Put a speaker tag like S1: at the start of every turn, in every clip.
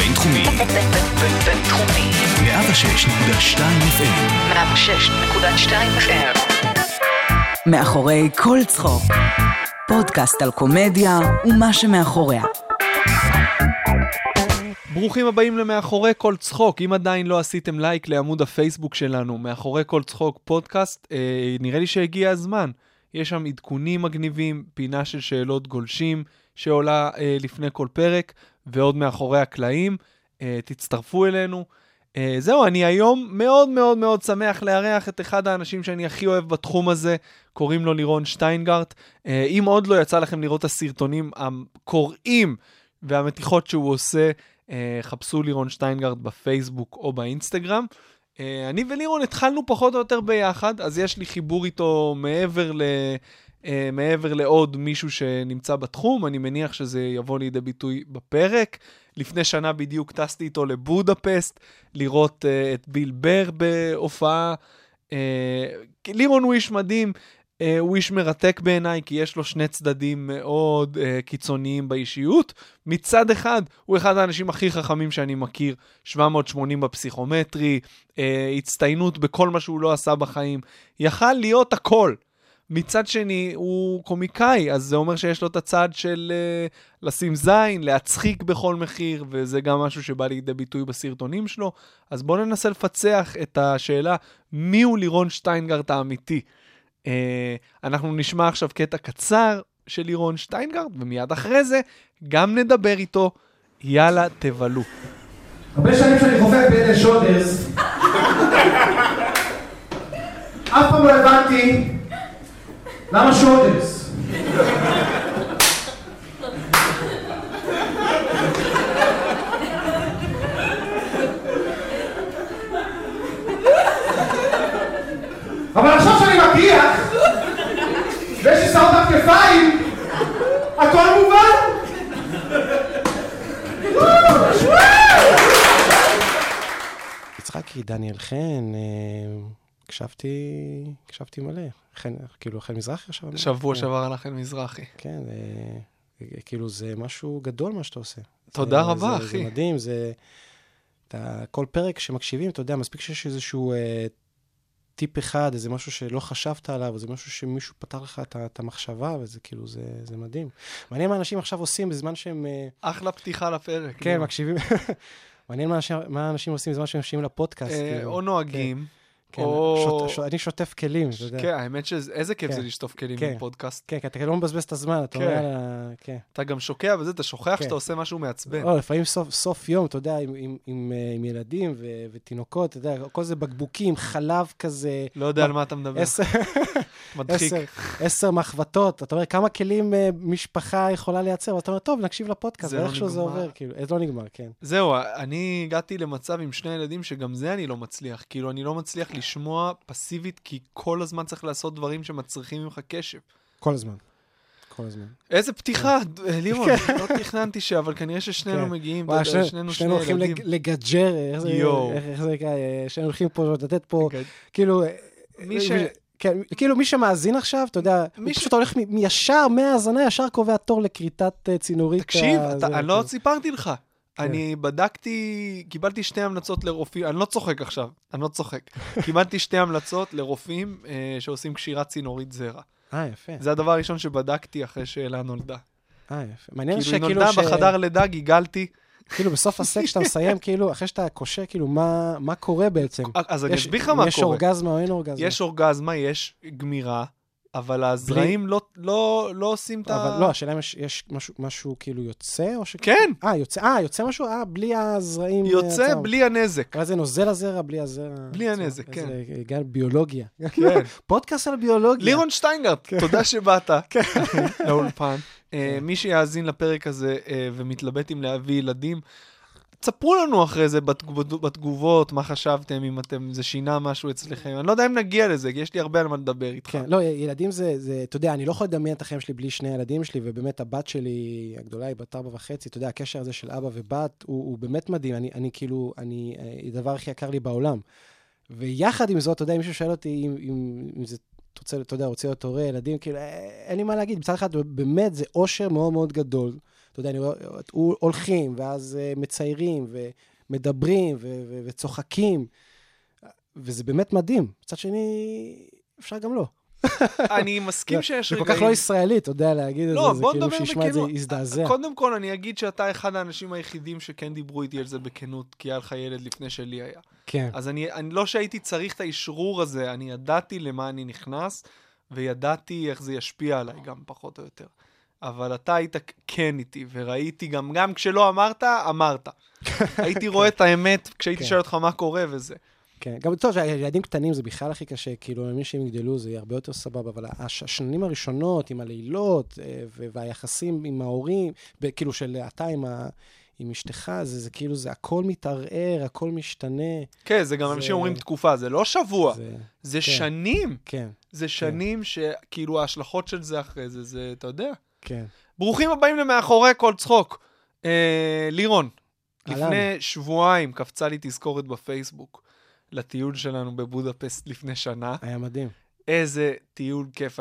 S1: הבינתחומי.
S2: בינתחומי.
S1: 106.2 FM.
S2: 106.2 FM.
S3: מאחורי כל צחוק. פודקאסט על קומדיה ומה שמאחוריה.
S4: ברוכים הבאים למאחורי כל צחוק. אם עדיין לא עשיתם לייק לעמוד הפייסבוק שלנו, מאחורי כל צחוק פודקאסט, אה, נראה לי שהגיע הזמן. יש שם עדכונים מגניבים, פינה של שאלות גולשים שעולה אה, לפני כל פרק, ועוד מאחורי הקלעים. אה, תצטרפו אלינו. אה, זהו, אני היום מאוד מאוד מאוד שמח לארח את אחד האנשים שאני הכי אוהב בתחום הזה, קוראים לו לירון שטיינגרט. אה, אם עוד לא יצא לכם לראות את הסרטונים הקוראים והמתיחות שהוא עושה, חפשו לירון שטיינגרט בפייסבוק או באינסטגרם. אני ולירון התחלנו פחות או יותר ביחד, אז יש לי חיבור איתו מעבר ל... אה, מעבר לעוד מישהו שנמצא בתחום, אני מניח שזה יבוא לידי ביטוי בפרק. לפני שנה בדיוק טסתי איתו לבודפסט, לראות uh, את ביל בר בהופעה. Uh, לירון הוא איש מדהים, uh, הוא איש מרתק בעיניי, כי יש לו שני צדדים מאוד uh, קיצוניים באישיות. מצד אחד, הוא אחד האנשים הכי חכמים שאני מכיר, 780 בפסיכומטרי, uh, הצטיינות בכל מה שהוא לא עשה בחיים. יכל להיות הכל. מצד שני, הוא קומיקאי, אז זה אומר שיש לו את הצד של uh, לשים זין, להצחיק בכל מחיר, וזה גם משהו שבא לידי ביטוי בסרטונים שלו. אז בואו ננסה לפצח את השאלה, מי הוא לירון שטיינגרט האמיתי? Uh, אנחנו נשמע עכשיו קטע קצר של לירון שטיינגרט, ומיד אחרי זה גם נדבר איתו. יאללה, תבלו.
S5: הרבה שנים שאני חופף בין שודרס, אף פעם לא הבנתי למה שודרס. אבל עכשיו שאני מקריח, ויש לי שערות על כתפיים, הכל מובן.
S6: יצחקי, דניאל חן, אה, הקשבתי, הקשבתי מלא. חן, כאילו, חן מזרחי עכשיו?
S4: שבוע
S6: כן.
S4: שעבר על החן מזרחי.
S6: כן, אה, כאילו, זה משהו גדול מה שאתה עושה.
S4: תודה
S6: זה-
S4: רבה,
S6: זה-
S4: אחי.
S6: זה מדהים, זה... אתה, כל פרק שמקשיבים, אתה יודע, מספיק שיש איזשהו אה, טיפ אחד, איזה משהו שלא חשבת עליו, איזה משהו שמישהו פתר לך את, את המחשבה, וזה כאילו, זה, זה מדהים. מעניין מה אנשים עכשיו עושים בזמן שהם... אה,
S4: אחלה פתיחה לפרק.
S6: כן. מקשיבים. מעניין מה אנשים- מה אנשים עושים בזמן שהם מקשיבים לפודקאסט.
S4: אה,
S6: כאילו.
S4: או נוהגים.
S6: כן,
S4: או-
S6: שוט- שוט- אני שוטף כלים, אתה יודע.
S4: כן, האמת שאיזה כיף
S6: כן.
S4: זה לשטוף כלים
S6: כן.
S4: בפודקאסט.
S6: כן, כי אתה לא מבזבז את הזמן, אתה
S4: כן.
S6: אומר, כן.
S4: אתה גם שוקע בזה, אתה שוכח
S6: כן.
S4: שאתה עושה משהו מעצבן.
S6: או, לפעמים סוף, סוף יום, אתה יודע, עם, עם, עם, אה, עם ילדים ו, ותינוקות, אתה יודע, כל זה בקבוקים, חלב כזה,
S4: לא יודע על מה אתה מדבר.
S6: עשר,
S4: מדחיק.
S6: עשר, עשר מחבטות, אתה אומר, כמה כלים אה, משפחה יכולה לייצר, ואתה אומר, טוב, נקשיב לפודקאסט,
S4: זה לא
S6: ואיכשהו זה. עובר, כאילו, זה לא נגמר, כן.
S4: זהו, אני הגעתי למצב עם שני ילדים שגם זה אני לא מצליח. כאילו, אני לא מצליח לשמוע פסיבית, כי כל הזמן צריך לעשות דברים שמצריכים ממך קשב.
S6: כל הזמן. כל הזמן.
S4: איזה פתיחה, אה, לירון, לא תכננתי ש... אבל כנראה ששנינו
S6: כן.
S4: מגיעים, אתה יודע,
S6: שני-
S4: שנינו שני
S6: שנינו הולכים
S4: ילדים.
S6: לג- לגג'ר, איך זה- נקרא, אה, שנינו הולכים פה לתת פה, כאילו...
S4: מי ש-
S6: כן, כאילו מי שמאזין עכשיו, אתה יודע, הוא
S4: ש-
S6: פשוט הולך מ- ישר מהאזנה, ישר קובע תור לכריתת אה, צינורית.
S4: תקשיב, אתה- אני לא
S6: כן.
S4: סיפרתי לך. אני בדקתי, קיבלתי שתי המלצות לרופאים, אני לא צוחק עכשיו, אני לא צוחק. קיבלתי שתי המלצות לרופאים אה, שעושים קשירת צינורית זרע.
S6: אה, יפה.
S4: זה הדבר הראשון שבדקתי אחרי שאלה נולדה.
S6: אה, יפה. מעניין
S4: כאילו, היא
S6: שכאילו,
S4: נולדה
S6: ש-
S4: בחדר לידה, גיגלתי.
S6: כאילו בסוף הסקס שאתה מסיים, כאילו, אחרי שאתה קושר, כאילו, מה מה קורה בעצם?
S4: אז אני
S6: יש-
S4: אסביר לך מה
S6: יש
S4: קורה.
S6: אורגזמה או אין אורגזמה?
S4: יש אורגזמה, יש גמירה, אבל הזרעים לא- לא לא עושים את ה...
S6: אבל לא, השאלה אם יש- יש משהו- משהו כאילו יוצא, או ש...
S4: כן,
S6: אה, יוצא, אה, יוצא משהו? אה, בלי הזרעים. אה,
S4: יוצא
S6: עצמם.
S4: בלי הנזק.
S6: אבל זה נוזל הזרע, בלי הזרע.
S4: בלי
S6: עצמו.
S4: הנזק, כן.
S6: איזה גן ביולוגיה.
S4: כן.
S6: פודקאסט על ביולוגיה.
S4: לירון שטיינגרט, תודה שבאת
S6: כן.
S4: לאולפן. אה, מי שיאזין לפרק הזה ומתלבט אם להביא ילדים, תספרו לנו אחרי זה בתגובות- מה חשבתם, אם אתם, זה שינה משהו אצלכם. אני לא יודע אם נגיע לזה, כי יש לי הרבה על מה לדבר איתך.
S6: כן, לא, ילדים זה, זה, אתה יודע, אני לא יכול לדמיין את החיים שלי בלי שני ילדים שלי, ובאמת הבת שלי, הגדולה, היא בת ארבע וחצי, אתה יודע, הקשר הזה של אבא ובת הוא, הוא באמת מדהים, אני, אני כאילו, אני, אה, הדבר הכי יקר לי בעולם. ויחד עם זאת, אתה יודע, מישהו שואל אותי אם, אם, אם זה, אתה רוצה, אתה יודע, רוצה להיות הורה, ילדים, כאילו, אה, אין לי מה להגיד. מצד אחד, באמת, זה אושר מאוד מאוד גדול, אתה יודע, אני רואה, הולכים, ואז אה, מציירים, ומדברים, ו- ו- וצוחקים, וזה באמת מדהים. מצד שני, אפשר גם לא.
S4: אני מסכים שיש
S6: זה
S4: רגעים...
S6: כל כך לא ישראלי, אתה יודע, להגיד את
S4: לא,
S6: זה, זה
S4: בוא
S6: כאילו שישמע את זה. יזדעזע.
S4: קודם כל, אני אגיד שאתה אחד האנשים היחידים שכן דיברו איתי על זה בכנות, כי היה לך ילד לפני שלי היה.
S6: כן,
S4: אז אני, אני לא שהייתי צריך את האשרור הזה, אני ידעתי למה אני נכנס, וידעתי איך זה ישפיע עליי גם, פחות או יותר. אבל אתה היית כן איתי, וראיתי גם, גם כשלא אמרת, אמרת. הייתי רואה את האמת כשהייתי
S6: כן.
S4: שואל אותך מה קורה וזה.
S6: כן. גם טוב, ילדים קטנים זה בכלל הכי קשה, כאילו, למי שהם יגדלו זה יהיה הרבה יותר סבבה, אבל הש- השנים הראשונות עם הלילות, אה, והיחסים עם ההורים, כאילו של אתה עם ה... עם אשתך, זה, זה כאילו, זה הכל מתערער, הכל משתנה.
S4: כן, זה גם
S6: זה-
S4: אנשים אומרים תקופה, זה לא שבוע,
S6: זה,
S4: זה שנים.
S6: כן,
S4: זה שנים שכאילו ההשלכות של זה אחרי זה, זה, אתה יודע.
S6: כן.
S4: ברוכים הבאים למאחורי כל צחוק. אה, לירון,
S6: אהלן.
S4: לפני שבועיים קפצה לי תזכורת בפייסבוק לטיול שלנו בבודפסט לפני שנה.
S6: היה מדהים.
S4: איזה טיול כיף.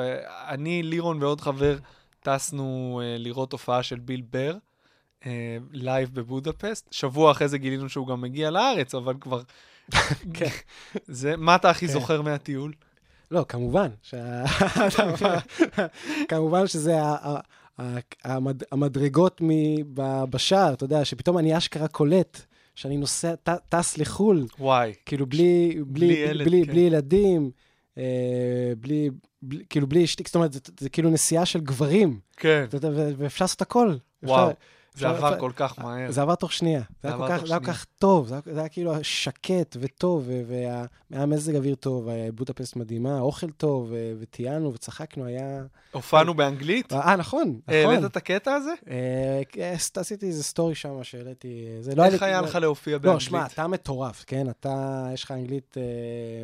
S4: אני, לירון ועוד חבר טסנו אה, לראות הופעה של ביל בר, אה, live בבודפסט. שבוע אחרי זה גילינו שהוא גם מגיע לארץ, אבל כבר...
S6: כן.
S4: זה, מה אתה הכי
S6: כן.
S4: זוכר מהטיול?
S6: לא, כמובן. כמובן שזה. המדרגות בשער, אתה יודע, שפתאום אני אשכרה קולט שאני נוסע, ט- טס לחו"ל,
S4: וואי.
S6: כאילו בלי, בלי,
S4: בלי ילד,
S6: בלי,
S4: כן.
S6: בלי ילדים, אה, בלי, בלי, כאילו בלי אשתי, זאת אומרת, זה, זה כאילו נסיעה של גברים,
S4: כן,
S6: ואפשר לעשות הכל.
S4: וואו.
S6: אפשר-
S4: זה עבר כל כך מהר.
S6: זה עבר תוך שנייה. זה היה כל כך- זה היה כל. כך טוב, זה היה- זה היה כאילו שקט וטוב, והיה מזג אוויר טוב, היה בודפסט מדהימה, אוכל טוב, ו- וטיילנו וצחקנו, היה...
S4: הופענו באנגלית?
S6: אה, נכון, נכון.
S4: העלית את הקטע הזה?
S6: אה, כן, עשיתי איזה סטורי שם שהעליתי, לא
S4: איך היה לך להופיע באנגלית?
S6: לא, שמע, אתה מטורף, כן? אתה, יש לך אנגלית אה,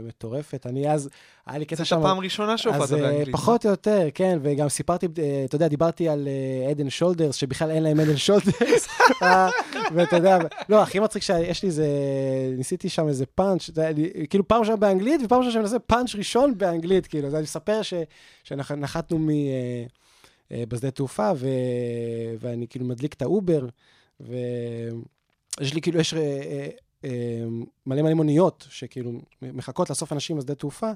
S6: מטורפת. אני אז, היה לי קטע שם...
S4: הפעם הראשונה שהופעת
S6: אז אה,
S4: באנגלית.
S6: פחות או יותר, כן, וגם סיפרתי, אה, אתה יודע, דיברתי על Head & Shoulders, שבכלל אין להם Head & Shoulders, אה, ואתה יודע, לא, הכי מצחיק שיש לי זה, ניסיתי שם איזה פאנץ', כאילו פעם ראשונה באנגלית, ופעם ראשונה שאני מנסה פאנץ' ראשון באנגלית, כאילו, אז אני מספר שנחתנו. אה, אה, בשדה תעופה. ואני כאילו מדליק את האובר, ויש לי כאילו, יש אה, אה, אה, מלא מלא מוניות שכאילו מחכות לאסוף אנשים בשדה תעופה,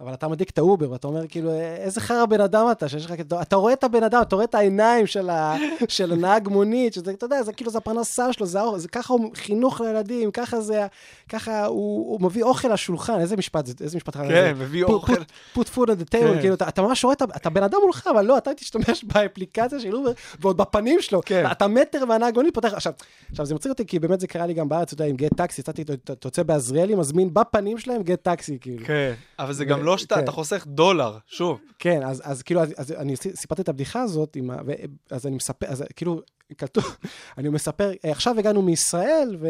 S6: אבל אתה מדליק את האובר, ואתה אומר כאילו, "אה, איזה חרא בן אדם אתה, שיש לך, אתה, אתה רואה את הבן אדם, אתה רואה את העיניים של, ה, של הנהג מונית, שזה, אתה יודע, זה כאילו, זה הפרנסה שלו, זה, זה ככה הוא חינוך לילדים, ככה זה, ככה הוא, הוא מביא אוכל לשולחן, איזה משפט זה, איזה משפט חרא
S4: כן,
S6: זה?
S4: מביא
S6: put-
S4: אוכל.
S6: put- put food on the table,
S4: כן.
S6: כאילו, אתה, אתה ממש רואה, את ה- אתה בן אדם מולך, אבל לא, אתה תשתמש באפליקציה של אובר, ועוד בפנים שלו.
S4: כן.
S6: אתה מטר מהנהג מונית פותח, עכשיו, עכשיו, זה מצחיק אותי, כי באמת זה קרה לי גם בארץ, אתה יודע, עם גט טקסי, אתה- אתה אתה יוצא בעזריאלי, מזמין בפנים שלהם גט טקסי, כאילו.
S4: כן, אבל זה
S6: ו-
S4: גם לא שאתה,
S6: כן.
S4: אתה חוסך דולר, שוב.
S6: כן, אז, אז כאילו, אז, אז אני סיפרתי את הבדיחה הזאת, עם ה, ו, אז אני מספר, אז כאילו, כתוב, אני מספר, "אה, עכשיו הגענו מישראל, ו,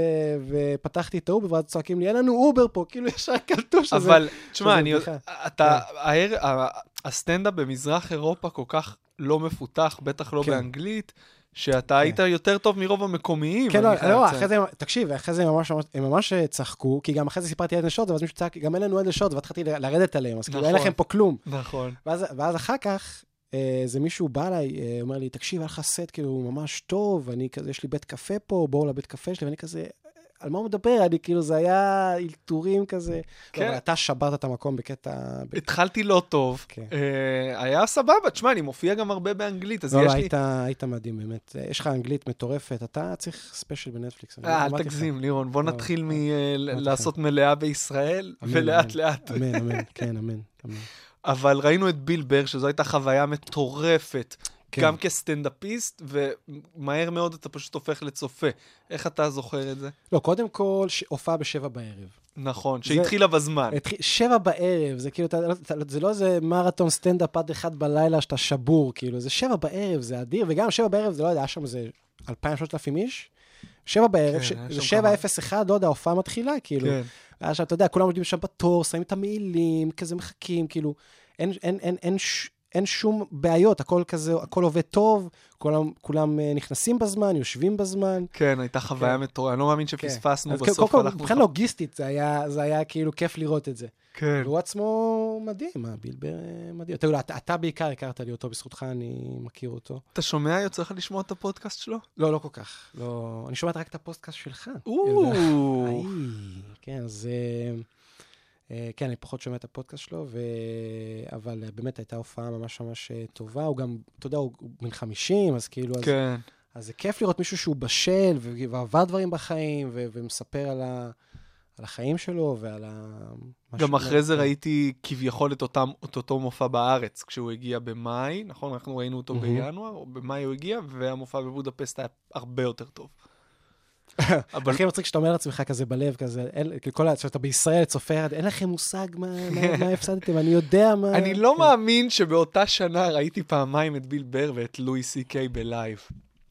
S6: ופתחתי את האובר, ואז צועקים לי, אין לנו אובר פה, כאילו ישר כתוב שזה...
S4: אבל, תשמע, אני. אתה, ה- הסטנדאפ במזרח אירופה כל כך לא מפותח, בטח לא
S6: כן.
S4: באנגלית, שאתה היית יותר טוב מרוב המקומיים.
S6: כן, לא, לא. אחרי זה, תקשיב, אחרי זה הם ממש, הם ממש אה, צחקו, כי גם אחרי זה סיפרתי עדן שוט, ואז מישהו צעק, גם אין לנו עדן שוט, והתחלתי לרדת עליהם, אז כאילו אין
S4: נכון.
S6: לכם פה כלום.
S4: נכון.
S6: ואז, ואז אחר כך, אה, איזה מישהו בא אליי, אה, אומר לי, תקשיב, היה לך סט כאילו ממש טוב, אני כזה, יש לי בית קפה פה, בואו לבית קפה שלי, ואני כזה, על מה הוא מדבר? אני כאילו, זה היה אלתורים כזה.
S4: כן.
S6: כן. אבל אתה שברת את המקום בקטע...
S4: התחלתי לא טוב,
S6: כן.
S4: אה, היה סבבה, תשמע, אני מופיע גם הרבה באנגלית, אז
S6: לא, לא,
S4: יש לי...
S6: היית, היית מדהים, באמת. אה, יש לך אנגלית מטורפת, אתה צריך special בנטפליקס. אני
S4: אה, אל. תגזים, לירון, בוא
S6: לא,
S4: נתחיל
S6: לא.
S4: מלעשות מלאה בישראל,
S6: אמן,
S4: ולאט
S6: אמן. אמן, כן, אמן, אמן.
S4: אבל ראינו את ביל בר, שזו הייתה חוויה מטורפת,
S6: כן.
S4: גם כסטנדאפיסט, ומהר מאוד אתה פשוט הופך לצופה. איך אתה זוכר את זה?
S6: לא, קודם כל, ש- הופעה בשבע בערב.
S4: נכון,
S6: זה-
S4: שהתחילה בזמן.
S6: התחיל- שבע בערב, זה כאילו, אתה, לא- אתה, זה לא איזה מרתון סטנדאפ עד אחד בלילה שאתה שבור, כאילו, זה שבע בערב, זה אדיר, וגם שבע בערב, זה לא יודע, היה שם איזה 2,000-3,000 איש. שבע בערב,
S4: כן,
S6: ש- זה שבע. אפס אחד, לא יודע, ההופעה מתחילה, כאילו.
S4: כן.
S6: שם, אתה יודע, כולם עומדים שם בתור, שמים את המעילים, כזה מחכים, כאילו, אין, אין, אין, אין, ש... אין שום בעיות, הכל כזה, הכל עובד טוב, כולם, כולם אה, נכנסים בזמן, יושבים בזמן.
S4: כן, הייתה חוויה
S6: כן.
S4: מטורפת, אני לא מאמין
S6: כן.
S4: שפספסנו
S6: אז
S4: בסוף.
S6: קודם כל,
S4: הלכנו
S6: מבחינה
S4: לך-
S6: לוגיסטית זה היה, זה היה כאילו כיף לראות את זה.
S4: כן.
S6: והוא עצמו מדהים, מה, בילבר אה, מדהים. אתה יודע, אתה, אתה בעיקר הכרת לי אותו, בזכותך אני מכיר אותו.
S4: אתה שומע, יוצא לך לשמוע את הפודקאסט שלו?
S6: לא, לא כל כך. לא, אני שומעת רק את הפודקאסט שלך.
S4: או,
S6: כן, אז... אה, כן, אני פחות שומע את הפודקאסט שלו, ו... אבל אה, באמת הייתה הופעה ממש ממש אה, טובה. הוא גם, אתה יודע, הוא בן 50, אז כאילו... אז,
S4: כן.
S6: אז זה כיף לראות מישהו שהוא בשל ועבר דברים בחיים, ו- ומספר על, ה... על החיים שלו ועל ה...
S4: גם אחרי זה
S6: כן.
S4: ראיתי כביכול את אותם, את אותו מופע בארץ, כשהוא הגיע במאי, נכון? אנחנו ראינו אותו
S6: מהמם.
S4: בינואר, או במאי הוא הגיע, והמופע בבודפסט היה הרבה יותר טוב. אבל
S6: הכי מצחיק שאתה אומר לעצמך כזה בלב, כזה, אין, כל. שאתה בישראל, צופה, אין לכם מושג מה, מה, מה הפסדתם, אני יודע מה...
S4: אני לא
S6: כן.
S4: מאמין שבאותה שנה ראיתי פעמיים את ביל בר ואת לואי סי קיי בלייב.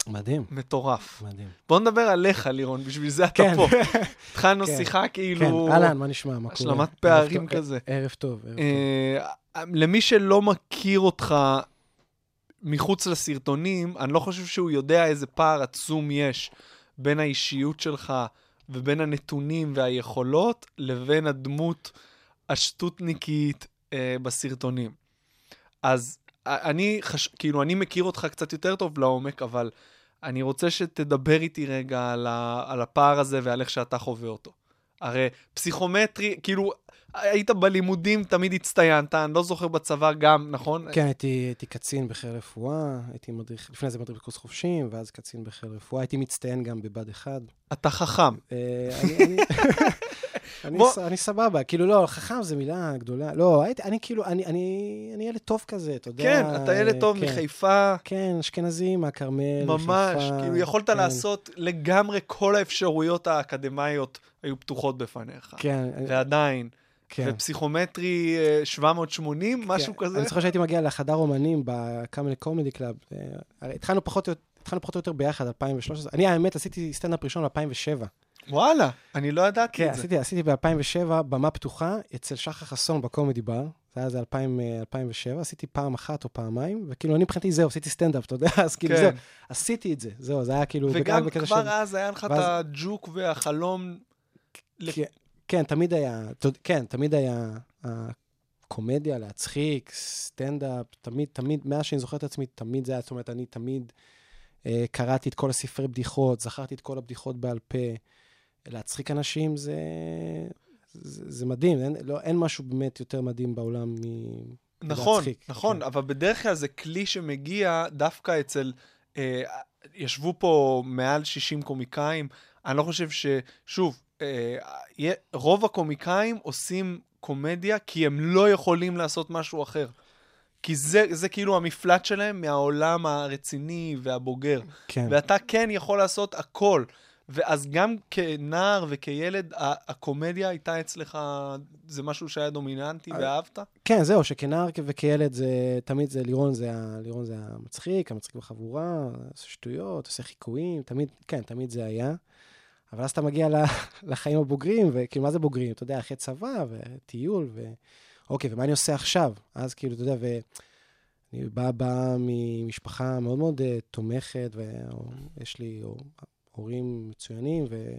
S6: מדהים,
S4: מטורף.
S6: מדהים.
S4: בוא נדבר עליך, לירון, בשביל זה אתה
S6: כן.
S4: פה. התחלנו
S6: כן.
S4: שיחה
S6: כן,
S4: כאילו...
S6: אהלן, מה נשמע? מה קורה?
S4: השלמת פערים כזה.
S6: ערב טוב, ערב טוב.
S4: אה, למי שלא מכיר אותך מחוץ לסרטונים, אני לא חושב שהוא יודע איזה פער עצום יש בין האישיות שלך ובין הנתונים והיכולות לבין הדמות השטותניקית אה, בסרטונים. אז אה, אני, חש... כאילו, אני מכיר אותך קצת יותר טוב לעומק, אבל אני רוצה שתדבר איתי רגע על, ה... על הפער הזה ועל איך שאתה חווה אותו. הרי פסיכומטרי, כאילו, היית בלימודים, תמיד הצטיינת, אני לא זוכר בצבא גם, נכון?
S6: כן, הייתי, הייתי קצין בחיל רפואה, הייתי מדריך, לפני זה מדריך בקורס חובשים, ואז קצין בחיל רפואה, הייתי מצטיין גם בבה"ד 1.
S4: אתה חכם.
S6: אה, אני, סבבה, כאילו לא, חכם זה מילה גדולה, לא, אני כאילו, אני, אני, אני ילד טוב כזה, אתה יודע.
S4: כן, אתה ילד טוב
S6: כן,
S4: מחיפה,
S6: כן, אשכנזי, מהכרמל,
S4: ממש,
S6: מחיפה,
S4: כאילו, יכולת
S6: כן,
S4: לעשות לגמרי כל האפשרויות האקדמאיות היו פתוחות בפניך.
S6: כן,
S4: ועדיין,
S6: כן.
S4: ופסיכומטרי אה, 780, משהו
S6: כן,
S4: כזה?
S6: אני זוכר שהייתי מגיע לחדר אומנים ב Camel Comedy Club. אה, התחלנו פחות או יותר... התחלנו פחות או יותר ביחד, 2013. אני, האמת, עשיתי סטנדאפ ראשון ב-2007.
S4: וואלה, אני לא ידעתי
S6: כן,
S4: את זה.
S6: עשיתי, עשיתי ב-2007 במה פתוחה אצל שחר חסון ב Comedy Bar. זה היה איזה 2000, אה, 2007, עשיתי פעם אחת או פעמיים, וכאילו, אני מבחינתי זהו, עשיתי סטנדאפ, אתה יודע? אז כאילו,
S4: כן.
S6: זהו, עשיתי את זה, זהו, זה היה כאילו...
S4: וגם כבר
S6: של-
S4: אז היה לך את
S6: ואז-
S4: הג'וק והחלום.
S6: כן, כן, תמיד היה, כן, תמיד היה הקומדיה, להצחיק, סטנדאפ, תמיד, תמיד, מאז שאני זוכר את עצמי, תמיד זה היה, זאת אומרת, אני תמיד אה, קראתי את כל הספרי בדיחות, זכרתי את כל הבדיחות בעל פה. להצחיק אנשים זה, זה, זה מדהים, אין, לא, אין משהו באמת יותר מדהים בעולם מ...
S4: נכון,
S6: להצחיק,
S4: נכון,
S6: כן.
S4: אבל בדרך כלל זה כלי שמגיע דווקא אצל... אה, ישבו פה מעל 60 קומיקאים, אני לא חושב ש... שוב, אה, רוב הקומיקאים עושים קומדיה כי הם לא יכולים לעשות משהו אחר. כי זה, זה כאילו המפלט שלהם מהעולם הרציני והבוגר.
S6: כן,
S4: ואתה כן יכול לעשות הכל. ואז גם כנער וכילד, הקומדיה הייתה אצלך, זה משהו שהיה דומיננטי
S6: אה,
S4: ואהבת?
S6: כן, זהו, שכנער וכילד זה, תמיד זה, לירון זה, לירון זה המצחיק, המצחיק בחבורה, עושה שטויות, עושה חיקויים, תמיד, כן, תמיד זה היה. אבל אז אתה מגיע לחיים הבוגרים, וכאילו, מה זה בוגרים? אתה יודע, אחרי צבא וטיול, ו... אוקיי, ומה אני עושה עכשיו? אז כאילו, אתה יודע, ואני בא, בא ממשפחה מאוד מאוד uh, תומכת, ויש לי או- הורים מצוינים, ו...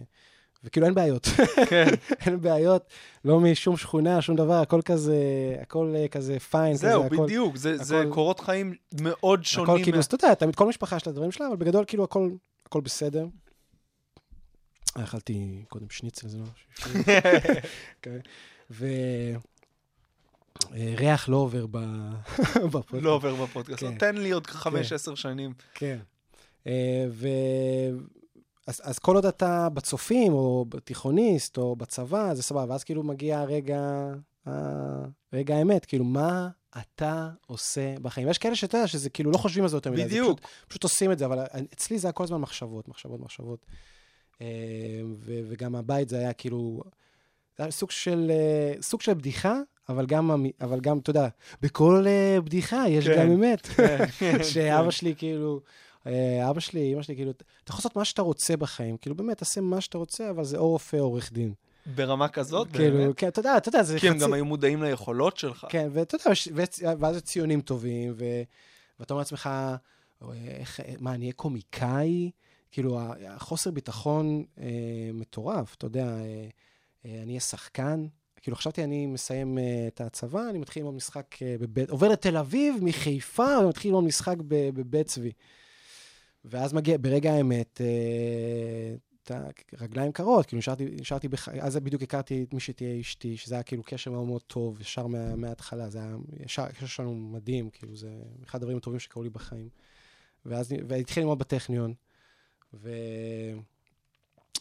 S6: וכאילו אין בעיות.
S4: כן.
S6: אין בעיות, לא משום שכונה, שום דבר, הכל כזה, הכל אה, כזה פיין.
S4: זהו,
S6: כזה, הכל,
S4: בדיוק, זה, זה
S6: הכל-
S4: קורות חיים מאוד שונים.
S6: הכל כאילו, אז אתה יודע, תמיד כל משפחה יש לה דברים שלה, אבל בגדול כאילו הכל, הכל בסדר. אכלתי קודם שניצל, זה לא משהו. כן. ו... אה, לא עובר בפודקאסט.
S4: לא עובר בפודקאסט.
S6: כן.
S4: תן לי עוד חמש, עשר שנים.
S6: כן. אה, ו... אז, אז כל עוד אתה בצופים, או בתיכוניסט, או בצבא, זה סבבה. ואז כאילו מגיע הרגע, ה- רגע האמת, כאילו, מה אתה עושה בחיים? יש כאלה שאתה יודע שזה כאילו לא חושבים על זה יותר מדי.
S4: בדיוק.
S6: פשוט, פשוט עושים את זה, אבל אצלי זה היה כל הזמן מחשבות, מחשבות, מחשבות. אה, ו, וגם הבית זה היה כאילו, זה היה סוג של, אה, סוג של בדיחה, אבל גם, אבל גם, אתה יודע, בכל אה, בדיחה יש
S4: כן.
S6: גם אמת.
S4: כן,
S6: שאבא
S4: כן.
S6: שלי כאילו, אה, אבא שלי, אמא שלי, כאילו, אתה יכול לעשות מה שאתה רוצה בחיים, כאילו באמת, תעשה מה שאתה רוצה, אבל זה או רופא או עורך דין.
S4: ברמה כזאת,
S6: כאילו,
S4: באמת?
S6: כן, אתה יודע, אתה יודע, זה
S4: כי הם
S6: חצי-
S4: גם היו מודעים ליכולות שלך.
S6: כן, ואתה יודע, וצ- ואז זה ציונים טובים, ו... ואתה אומר לעצמך, איך, מה, אני אהיה קומיקאי? כאילו, החוסר ביטחון אה, מטורף, אתה יודע, אה, אה, אני אהיה שחקן. כאילו, חשבתי, אני מסיים אה, את הצבא, אני מתחיל ללמוד משחק אה, בבית, עובר לתל אביב, מחיפה, ומתחיל ללמוד משחק ב- בבית צבי. ואז מגיע, ברגע האמת, אה, רגליים קרות, כאילו נשארתי, נשארתי בח... אז בדיוק הכרתי את מי שתהיה אשתי, שזה היה כאילו קשר מאוד מאוד טוב, ישר מה, מההתחלה, זה היה, ישר, הקשר שלנו מדהים, כאילו זה אחד הדברים הטובים שקרו לי בחיים. ואז, והתחיל ללמוד בטכניון, ו...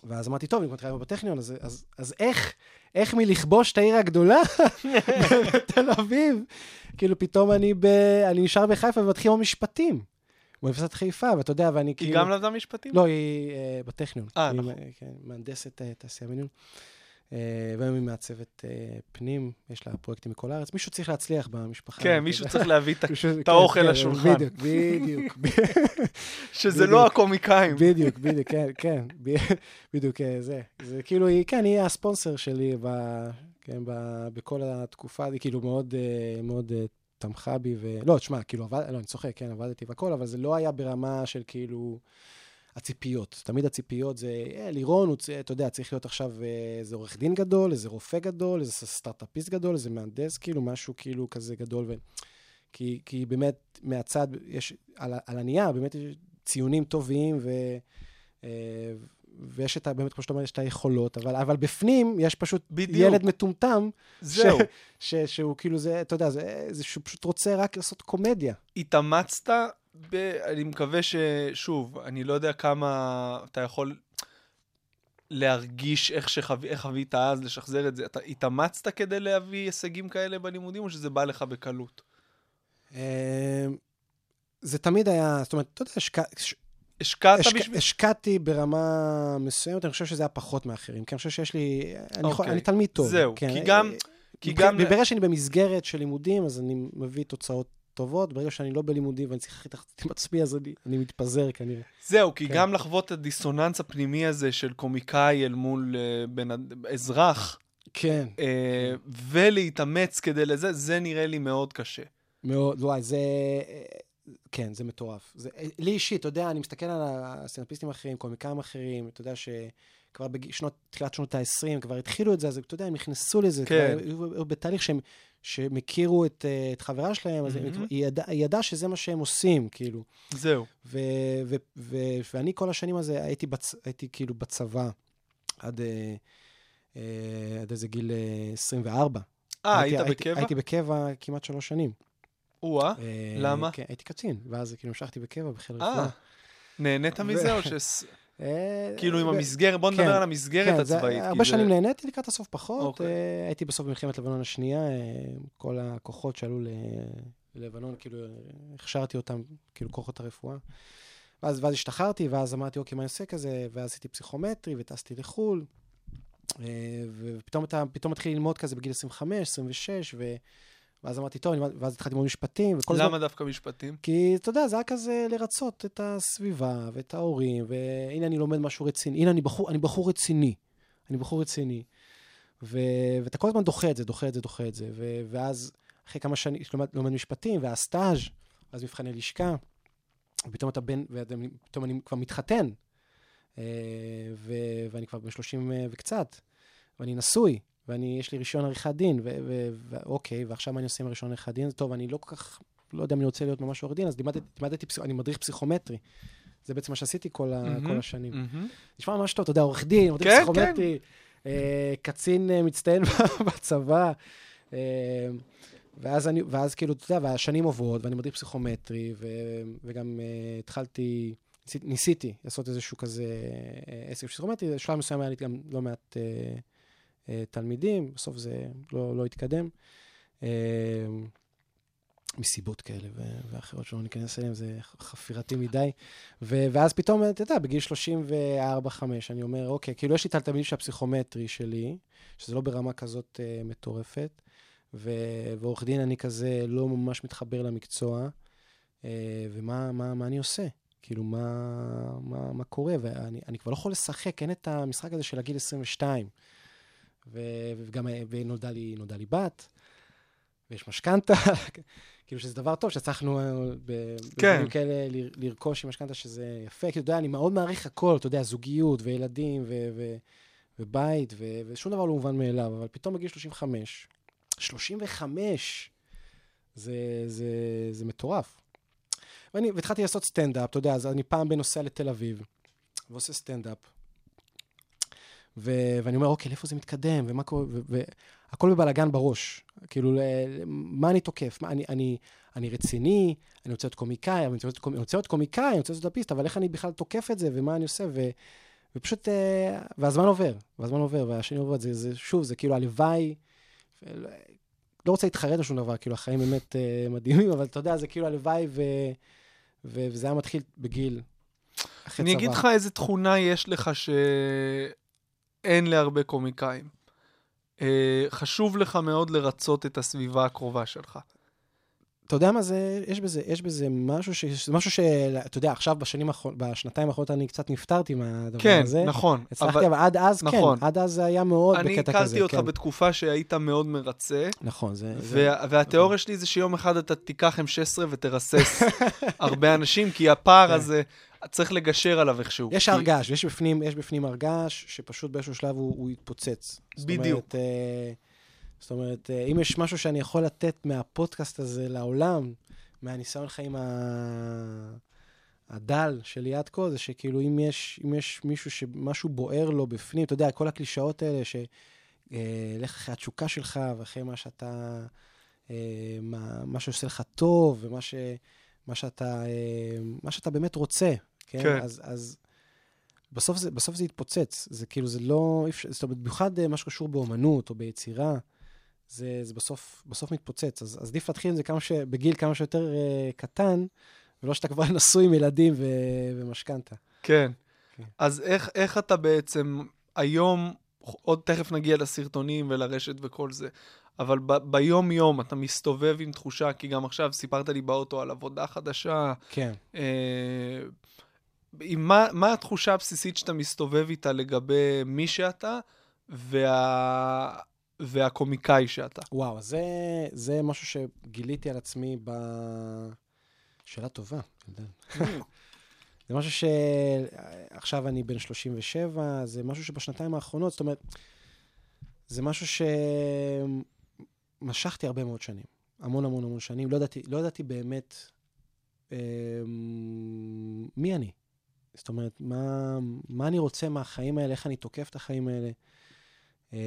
S6: ואז אמרתי, טוב, אם מתחיל ללמוד בטכניון, אז, אז, אז איך, איך מלכבוש את העיר הגדולה בתל אביב, כאילו פתאום אני, ב... אני נשאר בחיפה ומתחיל ללמוד משפטים. באוניברסיטת חיפה, ואתה יודע, ואני
S4: היא
S6: כאילו...
S4: גם למדה משפטים?
S6: לא, היא אה, בטכניון.
S4: אה,
S6: היא,
S4: נכון.
S6: אה, כן, מהנדסת אה, תעשייה וניהול. אה, והיום היא מעצבת אה, פנים, יש לה פרויקטים מכל הארץ. מישהו צריך להצליח במשפחה.
S4: כן, מישהו. צריך להביא את
S6: כן,
S4: האוכל
S6: כן,
S4: לשולחן.
S6: בדיוק, בדיוק.
S4: שזה. לא הקומיקאים.
S6: בדיוק, בדיוק, כן, כן, בדיוק, אה, זה. זה כאילו, היא, כן, היא הספונסר שלי ב, כן, ב, בכל התקופה, היא כאילו מאוד, מאוד תמכה בי, ו... לא, תשמע, כאילו, עבד, לא, אני צוחק, כן, עבדתי והכל, אבל זה לא היה ברמה של כאילו... הציפיות. תמיד הציפיות זה, אה, לירון, הוא, אתה יודע, צריך להיות עכשיו אה, איזה עורך דין גדול, איזה רופא גדול, איזה סטארט-אפיסט גדול, איזה מהנדס, כאילו, משהו כאילו כזה גדול. ו... כי, כי באמת, מהצד, יש, על, על הנייר, באמת יש ציונים טובים, ו, אה, ויש את ה... באמת, כמו שאתה אומר, יש את היכולות, אבל, אבל בפנים יש פשוט
S4: בדיוק.
S6: ילד מטומטם,
S4: זהו.
S6: ש, שהוא כאילו, זה, אתה יודע, זה, זה שהוא פשוט רוצה רק לעשות קומדיה.
S4: התאמצת, ב... אני מקווה ש... שוב, אני לא יודע כמה אתה יכול להרגיש איך, שחו... איך חווית אז, לשחזר את זה. אתה התאמצת כדי להביא הישגים כאלה בלימודים, או שזה בא לך בקלות?
S6: אה, זה תמיד היה, זאת אומרת, אתה יודע, השק...
S4: השקעת
S6: השק...
S4: בשביל...
S6: השקעתי ברמה מסוימת, אני חושב שזה היה פחות מאחרים, כי אני חושב שיש לי, אני, יכול,
S4: אוקיי.
S6: אני תלמיד טוב.
S4: זהו,
S6: כן.
S4: כי גם- כי גם...
S6: ברגע שאני במסגרת של לימודים, אז אני מביא תוצאות טובות, ברגע שאני לא בלימודים ואני צריך להתחתן עם עצמי, אז אני, אני מתפזר כנראה.
S4: זהו, כי
S6: כן.
S4: גם לחוות את הדיסוננס הפנימי הזה של קומיקאי אל מול אה, בן... אזרח,
S6: כן,
S4: אה, ולהתאמץ כדי לזה, זה נראה לי מאוד קשה.
S6: מאוד, וואי, זה... כן, זה מטורף. זה, לי אישית, אתה יודע, אני מסתכל על הסטנדאפיסטים האחרים, קומיקאים אחרים, אתה יודע שכבר בתחילת שנות ה-20 כבר התחילו את זה, אז אתה יודע, הם נכנסו לזה,
S4: כן.
S6: כבר היו- בתהליך שהם, שהם הכירו את, אה, את חברה שלהם, אז הם
S4: מהמם.
S6: כבר- היא ידעה ידע שזה מה שהם עושים, כאילו.
S4: זהו.
S6: ו, ו, ו, ואני כל השנים הזה הייתי, בצ, הייתי כאילו בצבא עד, אה, אה, עד איזה גיל אה, 24.
S4: אה,
S6: הייתי-
S4: היית
S6: הייתי-
S4: בקבע?
S6: הייתי בקבע כמעט שלוש שנים.
S4: או-אה.
S6: אה,
S4: למה?
S6: כן, הייתי קצין, ואז כאילו המשכתי בקבע בחיל
S4: אה,
S6: רפואה.
S4: נהנית מזה, או ש...
S6: אה,
S4: כאילו עם המסגרת, בוא
S6: כן,
S4: נדבר על המסגרת
S6: כן,
S4: הצבאית.
S6: הרבה
S4: זה-
S6: שנים נהניתי, לקראת הסוף פחות.
S4: אוקיי.
S6: אה, הייתי בסוף במלחמת לבנון השנייה, אה, כל הכוחות שעלו ללבנון, כאילו, הכשרתי אותם, כאילו, כוחות הרפואה. ואז, ואז השתחררתי, ואז אמרתי, אוקיי, מה אני עושה כזה? ואז עשיתי פסיכומטרי, וטסתי לחו"ל. ופתאום אתה, פתאום מתחיל ללמוד כזה בגיל 25, 26, ו... ואז אמרתי, טוב, ואז התחלתי ללמוד משפטים,
S4: למה דווקא משפטים?
S6: כי אתה יודע, זה היה כזה לרצות את הסביבה ואת ההורים, והנה אני לומד משהו רציני, הנה אני בחור, אני בחור רציני, אני בחור רציני. ו... ואתה כל הזמן דוחה את זה, דוחה את זה, דוחה את זה. ו... ואז אחרי כמה שנים, לומד, לומד משפטים, והסטאז', אז מבחני לשכה, ופתאום אתה בן, ופתאום אני כבר מתחתן, אה, ו... ואני כבר בשלושים אה, וקצת, ואני נשוי, ואני, יש לי רישיון עריכת דין, ואוקיי, ועכשיו מה אני עושה עם הרישיון עריכת דין? טוב, אני לא כל כך, לא יודע אם אני רוצה להיות ממש עורך דין, אז לימדתי. אני מדריך פסיכומטרי. זה בעצם מה שעשיתי כל, ה...
S4: מהמם.
S6: כל השנים. נשמע ממש טוב, אתה יודע, עורך דין, מדריך
S4: כן,
S6: פסיכומטרי, אה, קצין אה, מצטיין בצבא. אה, ואז אני, ואז כאילו, אתה יודע, והשנים עוברות, ואני מדריך פסיכומטרי, ו, וגם uh, התחלתי, ניסיתי, לעשות איזשהו כזה אה, עסק פסיכומטרי, בשלב מסוים היה לי גם לא מעט uh, תלמידים, בסוף זה לא, לא התקדם. Uh, מסיבות כאלה ו- ואחרות שלא ניכנס אליהן, זה חפירתי מדי. ו- ואז פתאום, אתה יודע, בגיל 34-5, אני אומר, אוקיי, כאילו יש לי את התלמידים של הפסיכומטרי שלי, שזה לא ברמה כזאת uh, מטורפת, ו- ועורך דין אני כזה לא ממש מתחבר למקצוע, uh, ומה מה, מה אני עושה? כאילו, מה, מה, מה קורה? ואני אני כבר לא יכול לשחק, אין את המשחק הזה של הגיל 22. וגם, ונולדה לי, נולדה לי בת, ויש משכנתה, כאילו שזה דבר טוב, שהצלחנו אה,
S4: כן.
S6: כאלה לרכוש עם משכנתה, שזה יפה, כי אתה יודע, אני מאוד מעריך הכל, אתה יודע, זוגיות וילדים ו- ו- ובית, ו- ושום דבר לא מובן מאליו, אבל פתאום בגיל 35, 35, זה, זה, זה מטורף. ואני, והתחלתי לעשות סטנדאפ, אתה יודע, אז אני פעם בנוסע לתל אביב, ועושה סטנדאפ. ו- ואני אומר, אוקיי, לאיפה זה מתקדם, ומה קורה, והכל בבלאגן בראש. כאילו, מה אני תוקף? מה, אני, אני, אני רציני, אני רוצה להיות קומיקאי, אני רוצה להיות, קומ- אני רוצה להיות קומיקאי, אני רוצה להיות סטנדאפיסט, אבל איך אני בכלל תוקף את זה, ומה אני עושה, ו, ופשוט, אה, והזמן עובר, והזמן עובר, והשני עובר, זה, זה, שוב, זה כאילו הלוואי, לא, רוצה להתחרט על שום דבר, כאילו, החיים באמת אה, מדהימים, אבל אתה יודע, זה כאילו הלוואי, ו, ו, וזה היה מתחיל בגיל, אחרי
S4: אני
S6: צבא.
S4: אגיד לך איזה תכונה יש לך שאין להרבה קומיקאים. אה, חשוב לך מאוד לרצות את הסביבה הקרובה שלך.
S6: אתה יודע מה זה, יש בזה, יש בזה משהו ש... זה משהו ש... אתה יודע, עכשיו בשנים האחרונות, בשנתיים האחרונות אני קצת נפטרתי מהדבר
S4: כן,
S6: הזה.
S4: נכון.
S6: הצלחתי, אבל עד אז,
S4: נכון.
S6: כן, עד אז זה היה מאוד
S4: אני
S6: בקטע כזה.
S4: הכרתי אותך
S6: כן.
S4: בתקופה שהיית מאוד מרצה,
S6: נכון, זה... זה...
S4: וה- והתיאוריה שלי זה שיום אחד אתה תיקח M16 ותרסס הרבה אנשים, כי הפער
S6: כן.
S4: הזה, צריך לגשר עליו איכשהו.
S6: יש
S4: כי-
S6: הרגש, יש בפנים, יש בפנים הרגש שפשוט באיזשהו שלב הוא, הוא יתפוצץ. זאת
S4: בדיוק.
S6: אומרת, אה, זאת אומרת, אה, אם יש משהו שאני יכול לתת מהפודקאסט הזה לעולם, מהניסיון חיים ה... הדל שלי עד כה, זה שכאילו אם יש, אם יש מישהו שמשהו בוער לו בפנים, אתה יודע, כל הקלישאות האלה, ש... אה, אחרי התשוקה שלך ואחרי מה שאתה, אה, מה, מה שעושה לך טוב ומה ש, מה שאתה, אה, מה שאתה באמת רוצה, כן?
S4: כן.
S6: אז, אז בסוף זה, בסוף זה יתפוצץ. זה כאילו, זה לא, זאת אומרת, במיוחד אה, מה שקשור באומנות או ביצירה, זה, זה בסוף, בסוף מתפוצץ. אז, אז עדיף להתחיל עם זה כמה ש, בגיל כמה שיותר אה, קטן, ולא שאתה כבר נשוי עם ילדים ו, ומשכנתה.
S4: כן.
S6: כן.
S4: אז איך, איך אתה בעצם היום, עוד תכף נגיע לסרטונים ולרשת וכל זה, אבל ב- ביום-יום אתה מסתובב עם תחושה, כי גם עכשיו סיפרת לי באוטו על עבודה חדשה,
S6: כן.
S4: אה, עם מה, מה התחושה הבסיסית שאתה מסתובב איתה לגבי מי שאתה וה, והקומיקאי שאתה?
S6: וואו, זה, זה משהו שגיליתי על עצמי ב... שאלה טובה, יודע. זה משהו שעכשיו אני בן 37, זה משהו שבשנתיים האחרונות, זאת אומרת, זה משהו שמשכתי הרבה מאוד שנים. המון המון המון שנים. לא ידעתי, לא ידעתי באמת אה, מי אני. זאת אומרת, מה, מה אני רוצה מהחיים האלה, איך אני תוקף את החיים האלה. אה,